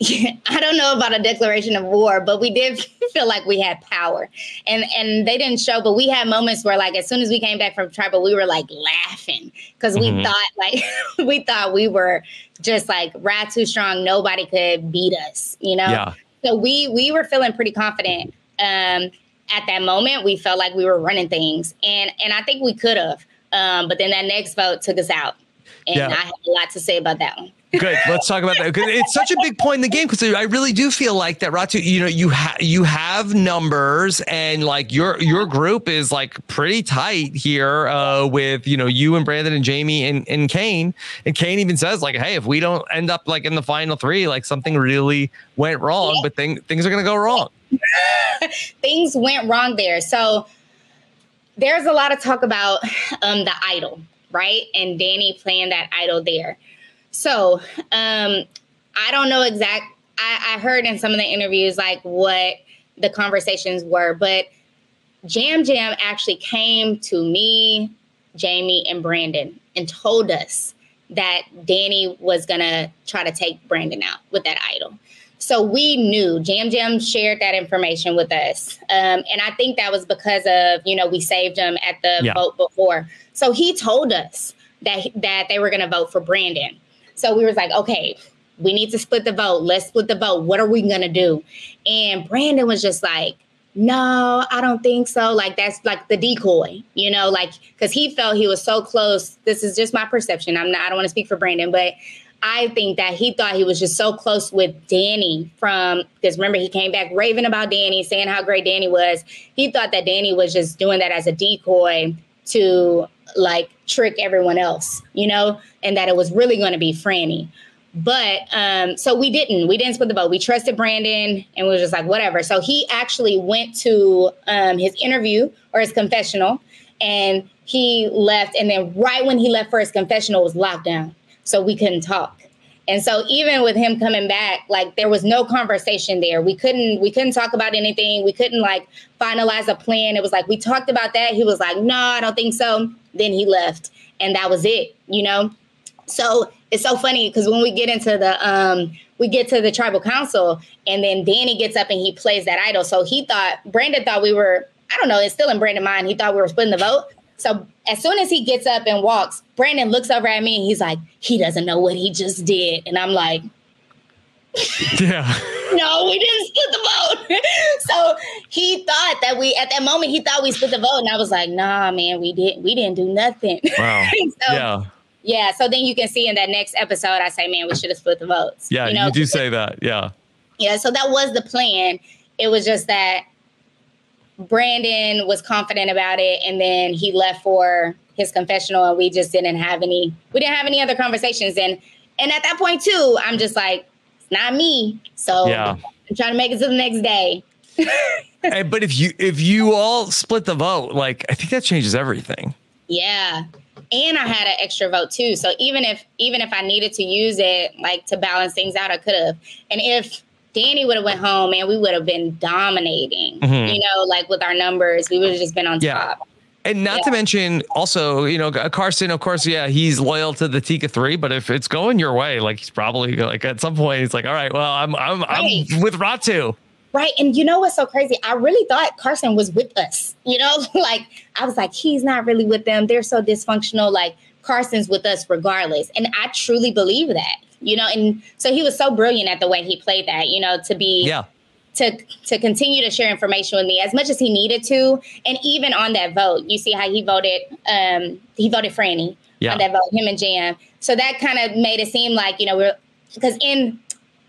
I don't know about a declaration of war, but we did feel like we had power. And and they didn't show, but we had moments where like as soon as we came back from tribal, we were like laughing because we mm-hmm. thought like we thought we were just like Ratu strong, nobody could beat us, you know? Yeah. So we we were feeling pretty confident. Um at that moment we felt like we were running things. And and I think we could have. Um, but then that next vote took us out. And yeah. I have a lot to say about that one. Good. Let's talk about that because it's such a big point in the game. Because I really do feel like that Ratu. You know, you have you have numbers, and like your your group is like pretty tight here uh, with you know you and Brandon and Jaime and and Kane. And Kane even says like, hey, if we don't end up like in the final three, like something really went wrong. But thing, things are gonna go wrong. things went wrong there. So there's a lot of talk about um, the idol, right? And Danny playing that idol there. So um, I don't know exact. I, I heard in some of the interviews like what the conversations were, but Yam Yam actually came to me, Jaime, and Brandon and told us that Danny was gonna try to take Brandon out with that idol. So we knew Yam Yam shared that information with us. Um, and I think that was because of, you know, we saved him at the yeah. vote before. So he told us that that they were going to vote for Brandon. So we was like, okay, we need to split the vote. Let's split the vote. What are we to do? And Brandon was just like, no, I don't think so. Like that's like the decoy, you know, like because he felt he was so close. This is just my perception. I'm not. I don't want to speak for Brandon, but I think that he thought he was just so close with Danny from because remember he came back raving about Danny, saying how great Danny was. He thought that Danny was just doing that as a decoy to like trick everyone else, you know, and that it was really going to be Frannie. But um, so we didn't. We didn't split the vote. We trusted Brandon and we were just like, whatever. So he actually went to um, his interview or his confessional and he left. And then right when he left for his confessional was lockdown. So we couldn't talk. And so even with him coming back, like there was no conversation there. We couldn't we couldn't talk about anything. We couldn't like finalize a plan. It was like we talked about that. He was like, "No, I don't think so." Then he left, and that was it, you know? So it's so funny because when we get into the um we get to the tribal council and then Danny gets up and he plays that idol. So he thought Brandon thought we were, I don't know, it's still in Brandon's mind. He thought we were splitting the vote. So as soon as he gets up and walks, Brandon looks over at me and he's like, he doesn't know what he just did. And I'm like, yeah. no, we didn't split the vote. so he thought that we at that moment he thought we split the vote, and I was like, nah, man, we didn't. We didn't do nothing. Wow. so, yeah. Yeah. So then you can see in that next episode, I say, man, we should have split the votes. Yeah, you, know? you do say that. Yeah. Yeah. So that was the plan. It was just that Brandon was confident about it, and then he left for his confessional, and we just didn't have any. We didn't have any other conversations, and and at that point too, I'm just like, it's not me. So yeah. I'm trying to make it to the next day. hey, but if you if you all split the vote, like I think that changes everything. Yeah. And I had an extra vote too. So even if even if I needed to use it like to balance things out, I could have. And if Danny would have went home and we would have been dominating, mm-hmm. you know, like with our numbers, we would have just been on yeah. top. And not yeah. to mention also, you know, Carson, of course, yeah, he's loyal to the Tika three, but if it's going your way, like he's probably like at some point he's like, all right, well, I'm I'm right. I'm with Ratu. Right. And you know what's so crazy? I really thought Carson was with us. You know, like I was like, he's not really with them. They're so dysfunctional. Like Carson's with us regardless. And I truly believe that you know, and so he was so brilliant at the way he played that, you know, to be yeah to to continue to share information with me as much as he needed to, and even on that vote, you see how he voted. Um, he voted Frannie yeah. on that vote, him and Yam. So that kind of made it seem like you know we're because in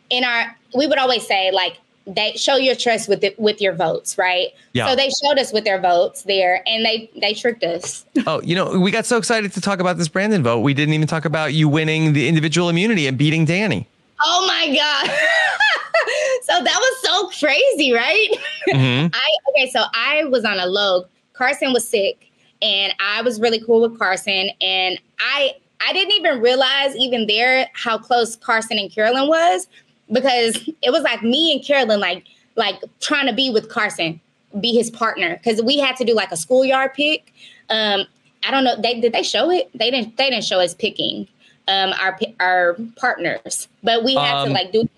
in our we would always say like they show your trust with it with your votes, right? Yeah. So they showed us with their votes there, and they they tricked us. oh, you know, we got so excited to talk about this Brandon vote, we didn't even talk about you winning the individual immunity and beating Danny. Oh my god! so that was so crazy, right? Mm-hmm. I okay, so I was on a low. Carson was sick, and I was really cool with Carson, and I I didn't even realize even there how close Carson and Carolyn was because it was like me and Carolyn like like trying to be with Carson, be his partner because we had to do like a schoolyard pick. Um, I don't know. They did they show it? They didn't. They didn't show us picking um, our our partners, but we had um, to like do.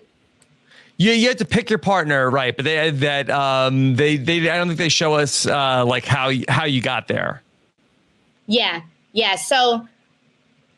Yeah, you had to pick your partner, right? But they that um, they they I don't think they show us uh, like how how you got there. Yeah, yeah. So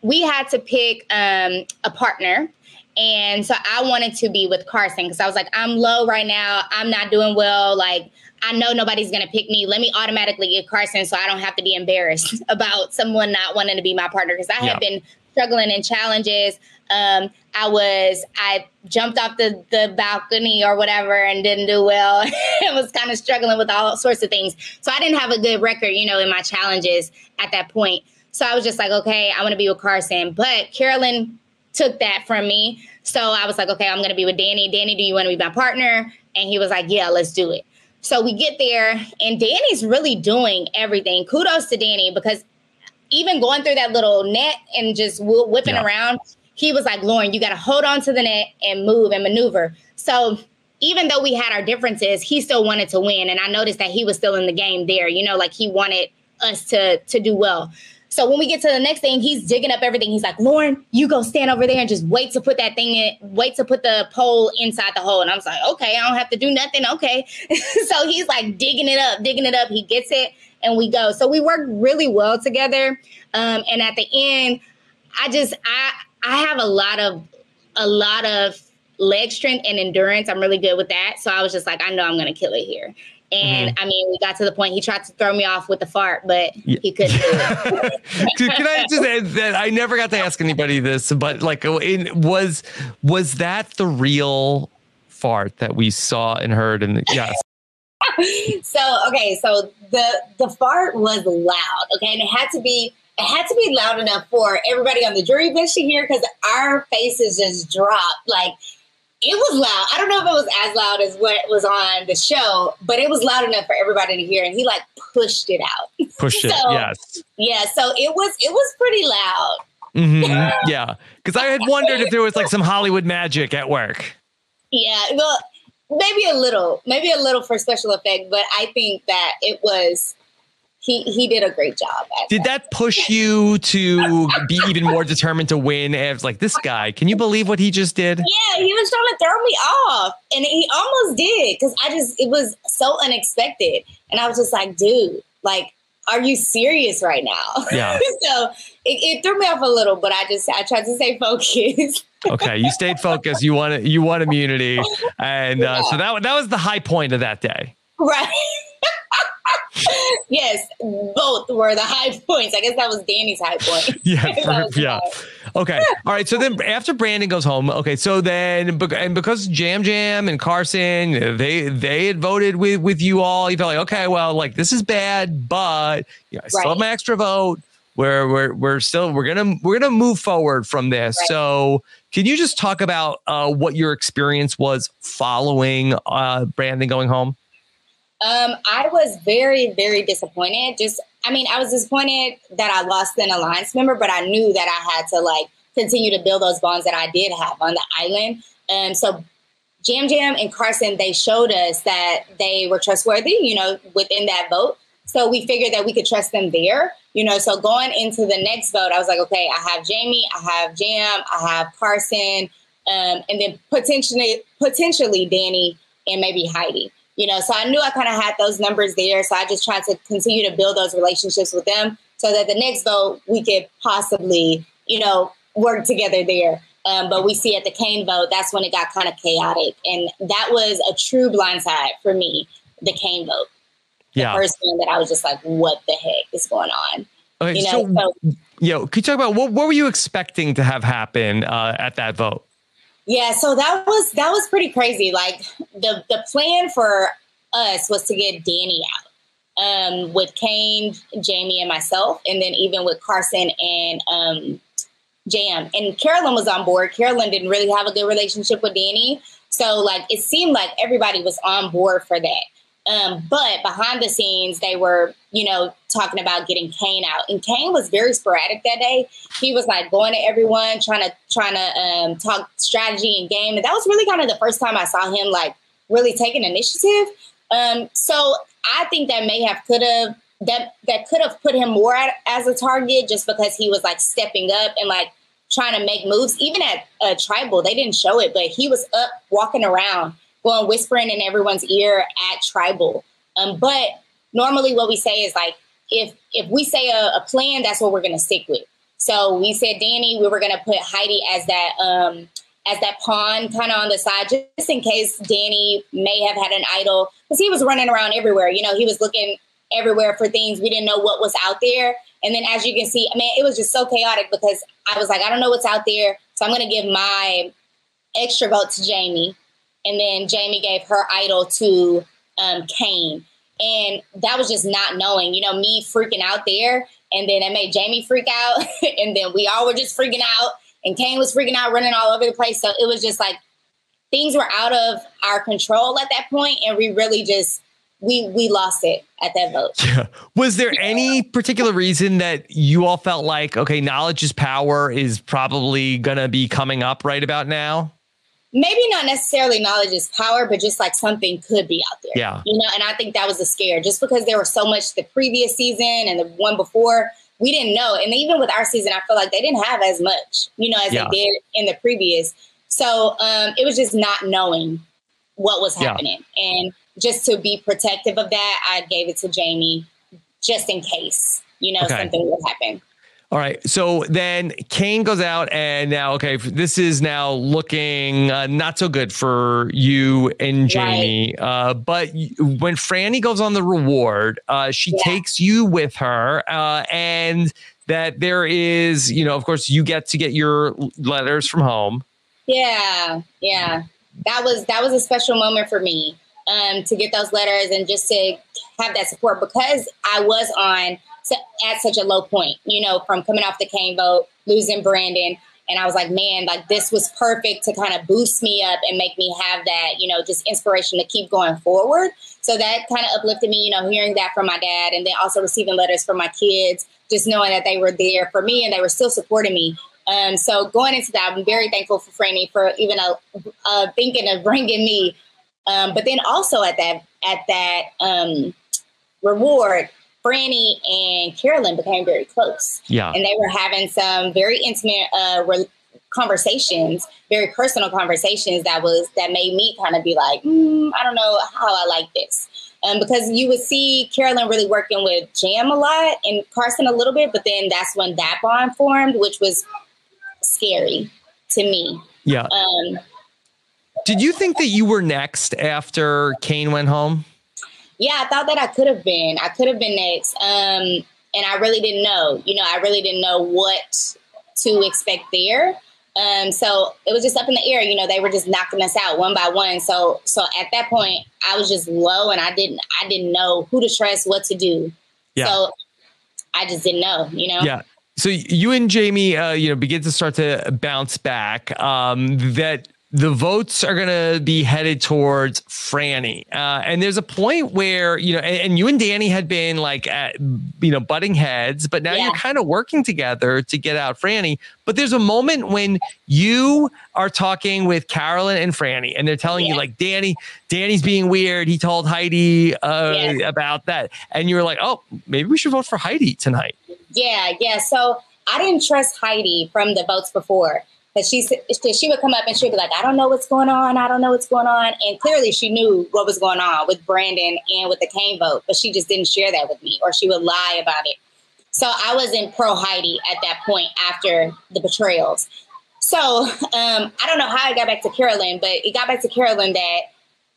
we had to pick um, a partner and so I wanted to be with Carson because I was like, I'm low right now. I'm not doing well. Like, I know nobody's going to pick me. Let me automatically get Carson so I don't have to be embarrassed about someone not wanting to be my partner because I yeah. have been struggling in challenges. Um, I was, I jumped off the, the balcony or whatever and didn't do well. I was kind of struggling with all sorts of things. So I didn't have a good record, you know, in my challenges at that point. So I was just like, okay, I want to be with Carson. But Carolyn took that from me. So I was like, okay, I'm going to be with Danny. Danny, do you want to be my partner? And he was like, yeah, let's do it. So we get there, and Danny's really doing everything. Kudos to Danny because even going through that little net and just whipping yeah. around, he was like, Lauren, you got to hold on to the net and move and maneuver. So even though we had our differences, he still wanted to win. And I noticed that he was still in the game there, you know, like he wanted us to to do well. So when we get to the next thing, he's digging up everything. He's like, Lauren, you go stand over there and just wait to put that thing in, wait to put the pole inside the hole. And I was like, okay, I don't have to do nothing. Okay. so he's like digging it up, digging it up. He gets it and we go. So we work really well together. Um, and at the end, I just I I have a lot of a lot of leg strength and endurance. I'm really good with that. So I was just like, I know I'm gonna kill it here. And mm-hmm. I mean, we got to the point he tried to throw me off with the fart, but yeah. he couldn't do it. Can I just add that I never got to ask anybody this, but like, was was that the real fart that we saw and heard? And yes. so okay, so the the fart was loud, okay, and it had to be it had to be loud enough for everybody on the jury bench to hear because our faces just dropped like it was loud. I don't know if it was as loud as what was on the show, but it was loud enough for everybody to hear. And he like pushed it out. Pushed so, it, yes. Yeah, so it was it was pretty loud. Mm-hmm. yeah, because I had wondered if there was like some Hollywood magic at work. Yeah, well, maybe a little, maybe a little for special effect, but I think that it was he he did a great job. did that. that. push you to be even more determined to win? As like this guy, can you believe what he just did? Yeah, he was trying to throw me off, and he almost did because I just it was so unexpected, and I was just like, dude, like. Are you serious right now? Yeah. so it, it threw me off a little, but I just I tried to stay focused. okay, you stayed focused. You want you want immunity, and uh, yeah. so that that was the high point of that day. Right yes, both were the high points. I guess that was Danny's high point. yeah, for, yeah. Okay. All right. So then after Brandon goes home, okay. So then and because Yam Yam and Carson they they had voted with with you all, you felt like okay, well, like this is bad, but yeah, I still right. have my extra vote. Where we're we're still we're gonna we're gonna move forward from this. Right. So can you just talk about uh, what your experience was following uh, Brandon going home? Um, I was very, very disappointed. Just, I mean, I was disappointed that I lost an alliance member, but I knew that I had to like continue to build those bonds that I did have on the island. Um, so Yam Yam and Carson, they showed us that they were trustworthy, you know, within that vote. So we figured that we could trust them there, you know. So going into the next vote, I was like, okay, I have Jaime, I have Yam, I have Carson, um, and then potentially, potentially Danny and maybe Heidi you know, so I knew I kind of had those numbers there. So I just tried to continue to build those relationships with them so that the next vote we could possibly, you know, work together there. Um, but we see at the Kane vote, that's when it got kind of chaotic. And that was a true blindside for me, the Kane vote. The yeah. first one that I was just like, what the heck is going on? Okay, you know, so, so yo, can you talk about what, what were you expecting to have happen uh, at that vote? Yeah, so that was that was pretty crazy. Like the the plan for us was to get Danny out um, with Kane, Jaime, and myself, and then even with Carson and um, Yam. And Carolyn was on board. Carolyn didn't really have a good relationship with Danny, so like it seemed like everybody was on board for that. Um, but behind the scenes, they were, you know, talking about getting Kane out, and Kane was very sporadic that day. He was like going to everyone, trying to trying to um, talk strategy and game, and that was really kind of the first time I saw him like really taking initiative. Um, so I think that may have could have that that could have put him more at, as a target just because he was like stepping up and like trying to make moves. Even at uh, tribal, they didn't show it, but he was up walking around going whispering in everyone's ear at tribal. Um, but normally what we say is like, if if we say a, a plan, that's what we're going to stick with. So we said Danny, we were going to put Heidi as that um, as that pawn kind of on the side, just in case Danny may have had an idol because he was running around everywhere. You know, he was looking everywhere for things. We didn't know what was out there. And then as you can see, I mean, it was just so chaotic because I was like, I don't know what's out there. So I'm going to give my extra vote to Jaime and then Jaime gave her idol to um, Kane. And that was just not knowing, you know, me freaking out there. And then it made Jaime freak out. and then we all were just freaking out. And Kane was freaking out, running all over the place. So it was just like things were out of our control at that point, And we really just, we we lost it at that vote. Yeah. Was there any particular reason that you all felt like, okay, knowledge is power is probably to be coming up right about now? Maybe not necessarily knowledge is power, but just like something could be out there. Yeah. You know, and I think that was a scare just because there was so much the previous season and the one before we didn't know. And even with our season, I feel like they didn't have as much, you know, as Yeah. they did in the previous. So um, it was just not knowing what was Yeah. happening. And just to be protective of that, I gave it to Jaime just in case, you know, Okay. something would happen. All right. So then Kane goes out, and now, okay, this is now looking uh, not so good for you and Jaime. Uh, but when Frannie goes on the reward, uh, she Yeah. takes you with her, uh, and that there is, you know, of course, you get to get your letters from home. Yeah, yeah. That was that was a special moment for me um, to get those letters and just to have that support because I was on at such a low point, you know, from coming off the Kane vote, losing Brandon, and I was like, man, like this was perfect to kind of boost me up and make me have that, you know, just inspiration to keep going forward. So that kind of uplifted me, you know, hearing that from my dad, and then also receiving letters from my kids, just knowing that they were there for me and they were still supporting me. Um, so going into that, I'm very thankful for Frannie for even uh, uh, thinking of bringing me. Um, but then also at that at that um, reward, Frannie and Carolyn became very close, Yeah. and they were having some very intimate uh, re- conversations, very personal conversations that was that made me kind of be like, mm, I don't know how I like this. Um, because you would see Carolyn really working with Yam a lot and Carson a little bit, but then that's when that bond formed, which was scary to me. Yeah. Um, Did you think that you were next after Kane went home? Yeah, I thought that I could have been. I could have been next. Um, and I really didn't know. You know, I really didn't know what to expect there. Um, so it was just up in the air. You know, they were just knocking us out one by one. So so at that point, I was just low, and I didn't I didn't know who to trust, what to do. Yeah. So I just didn't know. You know. Yeah. So you and Jaime, uh, you know, begin to start to bounce back. Um, that the votes are going to be headed towards Frannie, uh, and there's a point where you know, and, and you and Danny had been like, at, you know, butting heads, but now Yeah. you're kind of working together to get out Frannie. But there's a moment when you are talking with Carolyn and Frannie, and they're telling you like, Danny, Danny's being weird. He told Heidi uh, Yeah. about that, and you were like, oh, maybe we should vote for Heidi tonight. Yeah, yeah. So I didn't trust Heidi from the votes before. Because she, she would come up and she'd be like, I don't know what's going on. I don't know what's going on. And clearly she knew what was going on with Brandon and with the Kane vote, but she just didn't share that with me or she would lie about it. So I wasn't pro Heidi at that point after the betrayals. So um, I don't know how it got back to Carolyn, but it got back to Carolyn that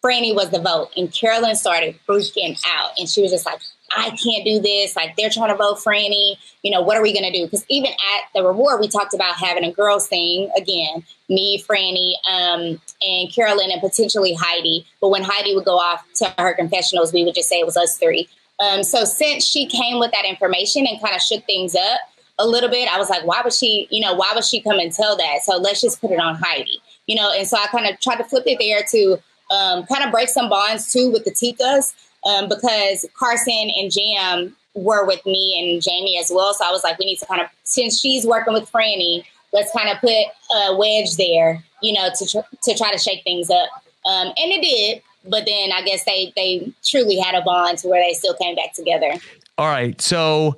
Frannie was the vote. And Carolyn started freaking out. And she was just like, I can't do this. Like, they're trying to vote Frannie. You know, what are we going to do? Because even at the reward, we talked about having a girls thing again me, Frannie, um, and Carolyn, and potentially Heidi. But when Heidi would go off to her confessionals, we would just say it was us three. Um, so since she came with that information and kind of shook things up a little bit, I was like, why would she, you know, why would she come and tell that? So let's just put it on Heidi, you know. And so I kind of tried to flip it there to um, kind of break some bonds too with the Tikas um, because Carson and Yam were with me and Jaime as well. So I was like, we need to kind of, since she's working with Frannie, let's kind of put a wedge there, you know, to tr- to try to shake things up. Um, and it did, but then I guess they they truly had a bond to where they still came back together. All right. So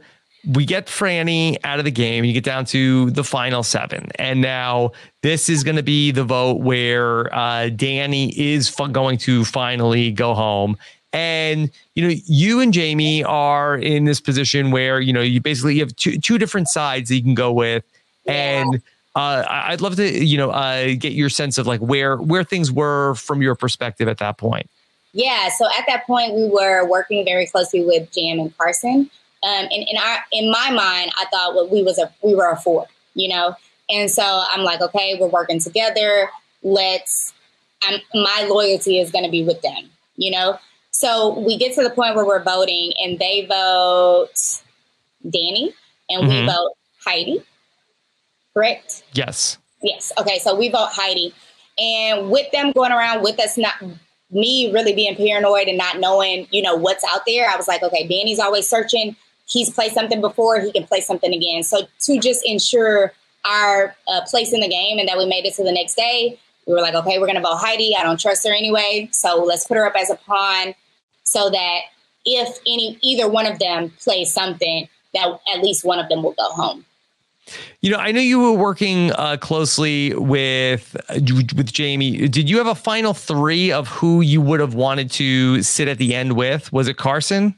we get Frannie out of the game. You get down to the final seven. And now this is going to be the vote where uh, Danny is f- going to finally go home. And, you know, you and Jaime are in this position where, you know, you basically have two, two different sides that you can go with. And uh, I'd love to, you know, uh, get your sense of like where where things were from your perspective at that point. Yeah, so at that point we were working very closely with Yam and Carson. Um, and in our in my mind, I thought well, we was a we were a four, you know. And so I'm like, okay, we're working together. Let's. I'm, my loyalty is going to be with them, you know. So we get to the point where we're voting, and they vote Danny, and we Mhm. vote Heidi. Correct. Yes. Yes. Okay. So we vote Heidi. And with them going around with us, not me really being paranoid and not knowing, you know, what's out there, I was like, okay, Danny's always searching. He's played something before. He can play something again. So to just ensure our uh, place in the game and that we made it to the next day, we were like, okay, we're going to vote Heidi. I don't trust her anyway. So let's put her up as a pawn so that if any either one of them plays something, that at least one of them will go home. You know, I know you were working uh, closely with uh, with Jaime. Did you have a final three of who you would have wanted to sit at the end with? Was it Carson?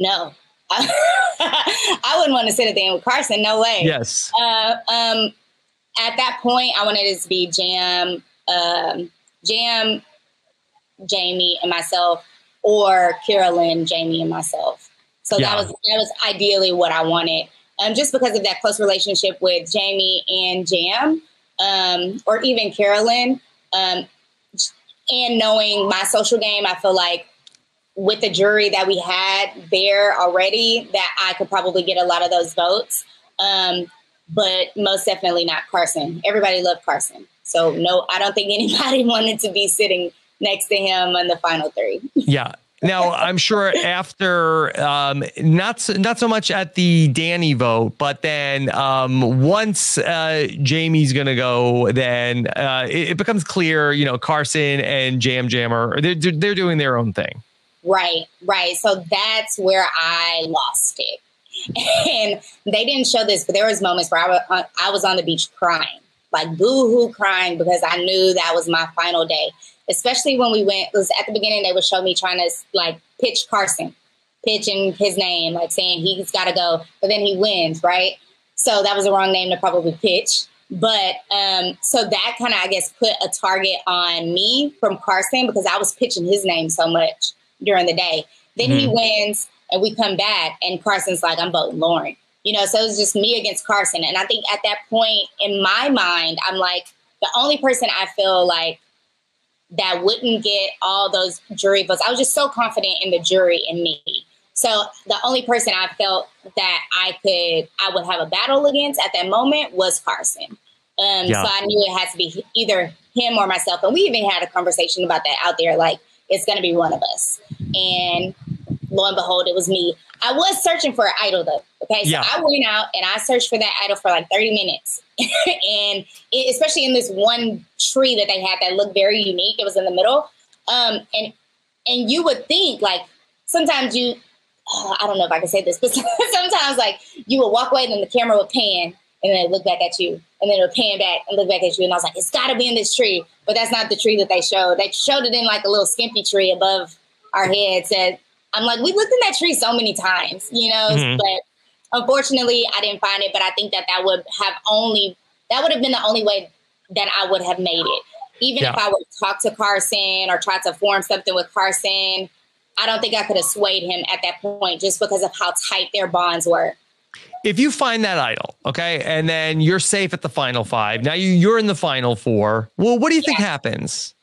No, I wouldn't want to sit at the end with Carson. No way. Yes. Uh, um, at that point, I wanted it to be Yam, um, Yam, Jaime, and myself, or Carolyn, Jaime, and myself. So yeah. that was that was ideally what I wanted um, just because of that close relationship with Jaime and Yam, um, or even Carolyn, um, and knowing my social game, I feel like with the jury that we had there already, that I could probably get a lot of those votes. Um, but most definitely not Carson. Everybody loved Carson. So no, I don't think anybody wanted to be sitting next to him on the final three. Yeah. Now, I'm sure after um, not so, not so much at the Danny vote, but then um, once uh, Jaime's to go, then uh, it, it, becomes clear, you know, Carson and Yam Jammer they're they're doing their own thing. Right, right. So that's where I lost it, and they didn't show this, but there was moments where I was on, I was on the beach crying, like boo hoo crying because I knew that was my final day especially when we went, it was at the beginning, they would show me trying to like pitch Carson, pitching his name, like saying he's got to go, but then he wins, right? So that was the wrong name to probably pitch. But um, so that kind of, I guess, put a target on me from Carson because I was pitching his name so much during the day. Then mm-hmm. he wins and we come back and Carson's like, I'm voting Lauren. You know, so it was just me against Carson. And I think at that point in my mind, I'm like, the only person I feel like that wouldn't get all those jury votes. I was just so confident in the jury and me. So the only person I felt that I could I would have a battle against at that moment was Carson. Um, yeah. So I knew it had to be either him or myself. And we even had a conversation about that out there. Like it's going to be one of us. And lo and behold, it was me. I was searching for an idol though. Okay, so yeah. I went out and I searched for that idol for like 30 minutes. and it, especially in this one tree that they had that looked very unique. It was in the middle. Um, and and you would think like sometimes you oh, I don't know if I can say this, but sometimes like you would walk away and then the camera would pan and then it look back at you and then it would pan back and look back at you and I was like, it's gotta be in this tree. But that's not the tree that they showed. They showed it in like a little skimpy tree above our heads. And I'm like, we looked in that tree so many times, you know, mm-hmm. but Unfortunately, I didn't find it, but I think that that would have only that would have been the only way that I would have made it. Even yeah. if I would talk to Carson or try to form something with Carson, I don't think I could have swayed him at that point just because of how tight their bonds were. If you find that idol, okay, and then you're safe at the final five, now you, you're in the final four. Well, what do you yeah. think happens?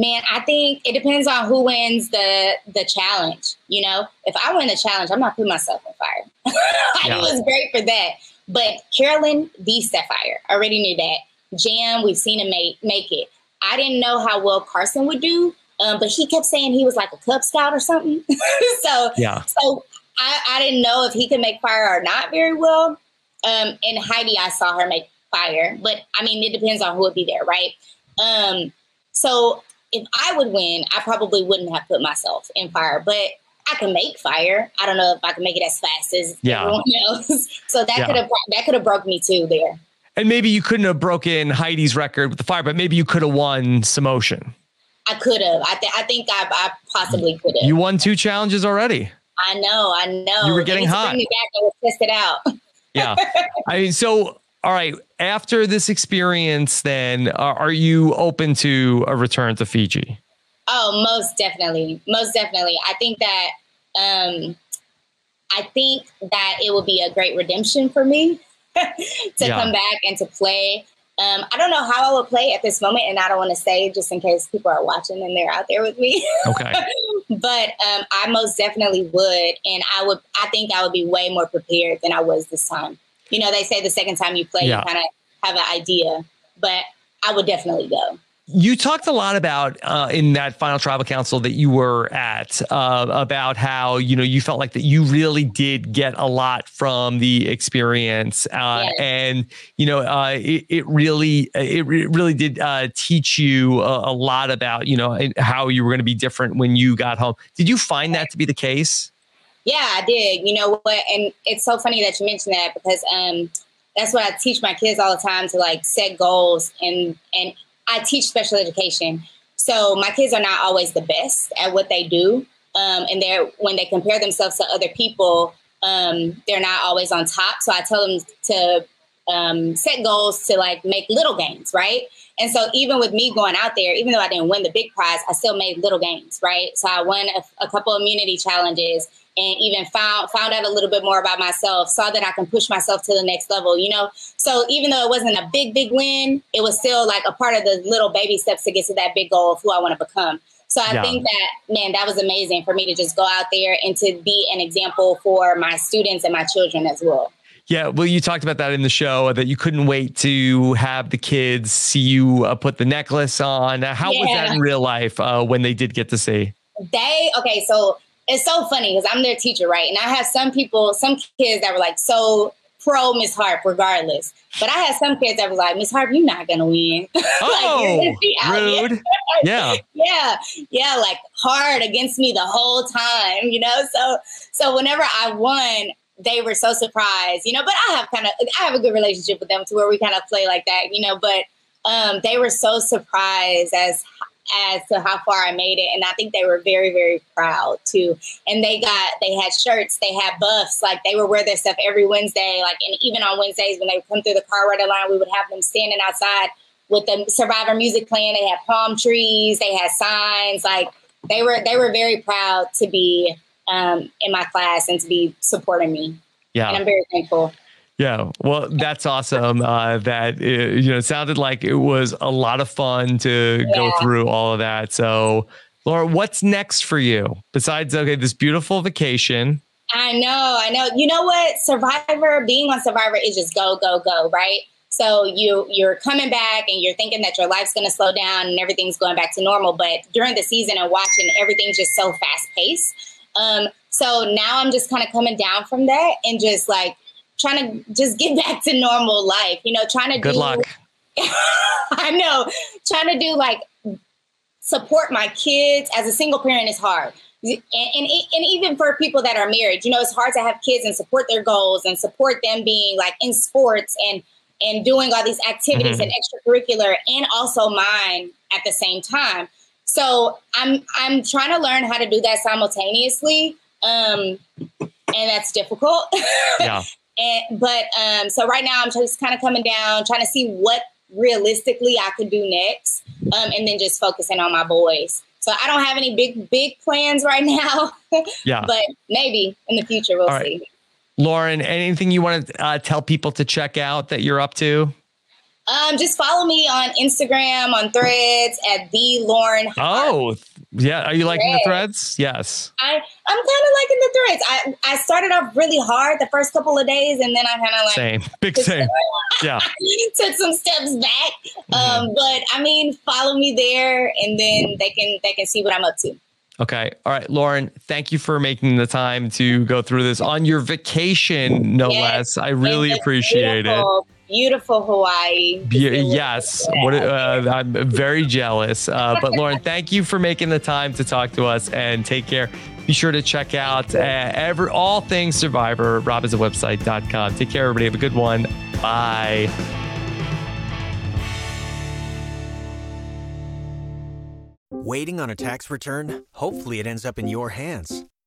Man, I think it depends on who wins the the challenge. You know, if I win the challenge, I'm not putting myself on fire. yeah. Was great for that. But Carolyn, the Sapphire, already knew that. Yam, we've seen him make make it. I didn't know how well Carson would do, um, but he kept saying he was like a Cub Scout or something. so yeah. So I, I didn't know if he could make fire or not very well. Um, and Heidi, I saw her make fire, but I mean, it depends on who would be there, right? Um, so if I would win, I probably wouldn't have put myself in fire, but I can make fire. I don't know if I can make it as fast as yeah. everyone else. So that yeah. could have that could have broke me too there. And maybe you couldn't have broken Heidi's record with the fire, but maybe you could have won some ocean. I could have. I, th- I think I, I possibly could have. You won two challenges already. I know. I know. You were getting hot. Bring me back and test it out. yeah. I mean, so all right. After this experience, then are, are you open to a return to Fiji? Oh, most definitely. Most definitely. I think that um, I think that it will be a great redemption for me to yeah. come back and to play. Um, I don't know how I would play at this moment, and I don't want to say just in case people are watching and they're out there with me. Okay. but um, I most definitely would, and I would. I think I would be way more prepared than I was this time you know, they say the second time you play, yeah. you kind of have an idea, but I would definitely go. You talked a lot about uh, in that final tribal council that you were at uh, about how you know you felt like that you really did get a lot from the experience, uh, yes. and you know uh, it, it, really it really did uh, teach you a, a, lot about you know how you were going to be different when you got home. Did you find that to be the case? Yeah, I did. You know what? And it's so funny that you mentioned that because um, that's what I teach my kids all the time to like set goals and and I teach special education. So my kids are not always the best at what they do. Um, and they're when they compare themselves to other people, um, they're not always on top. So I tell them to um, set goals to like make little gains, right? And so even with me going out there, even though I didn't win the big prize, I still made little gains, right? So I won a, a couple immunity challenges and even found found out a little bit more about myself, saw that I can push myself to the next level, you know. So even though it wasn't a big, big win, it was still like a part of the little baby steps to get to that big goal of who I want to become. So I yeah. think that man, that was amazing for me to just go out there and to be an example for my students and my children as well. Yeah, well, you talked about that in the show that you couldn't wait to have the kids see you uh, put the necklace on. How yeah. was that in real life uh, when they did get to see? They okay, so it's so funny because I'm their teacher, right? And I have some people, some kids that were like so pro Miss Harpe, regardless. But I had some kids that was like, Miss Harpe, you're not gonna win. Oh, like, rude. yeah, yeah, yeah, like hard against me the whole time, you know. So, so whenever I won, they were so surprised, you know. But I have kind of, I have a good relationship with them to where we kind of play like that, you know. But um, they were so surprised as as to how far I made it. And I think they were very, very proud too. And they got, they had shirts, they had buffs, like they would wear their stuff every Wednesday. Like, and even on Wednesdays when they would come through the car right line, we would have them standing outside with the Survivor music playing. They had palm trees, they had signs. Like they were, they were very proud to be um, in my class and to be supporting me. Yeah. And I'm very thankful. Yeah, well, that's awesome. Uh, that it, you know, it sounded like it was a lot of fun to yeah. go through all of that. So, Laura, what's next for you besides okay, this beautiful vacation? I know, I know. You know what? Survivor, being on Survivor is just go, go, go, right? So you you're coming back and you're thinking that your life's going to slow down and everything's going back to normal. But during the season and watching, everything's just so fast paced. Um, so now I'm just kind of coming down from that and just like trying to just get back to normal life, you know, trying to Good do, luck. I know, trying to do like support my kids as a single parent is hard. And, and, and even for people that are married, you know, it's hard to have kids and support their goals and support them being like in sports and and doing all these activities mm-hmm. and extracurricular and also mine at the same time. So I'm I'm trying to learn how to do that simultaneously. Um, and that's difficult. Yeah. And but um, so right now I'm just kind of coming down, trying to see what realistically I could do next, um, and then just focusing on my boys. So I don't have any big big plans right now. yeah, but maybe in the future we'll see. Lauren, anything you want to uh, tell people to check out that you're up to? Um, just follow me on Instagram, on Threads at the Lauren. Oh, yeah. Are you liking the threads? Yes. I I'm kind of liking the threads. I I started off really hard the first couple of days, and then I kind of like same, big same. yeah. Took some steps back. Mm-hmm. Um, but I mean, follow me there, and then they can they can see what I'm up to. Okay. All right, Lauren, thank you for making the time to go through this on your vacation, no yes, less. I really appreciate beautiful. it beautiful Hawaii. Be- yes, what, uh, I'm very jealous. Uh, but Lauren, thank you for making the time to talk to us and take care. Be sure to check out uh, every all things Survivor, robhasawebsite.com. Take care, everybody. Have a good one. Bye. Waiting on a tax return? Hopefully, it ends up in your hands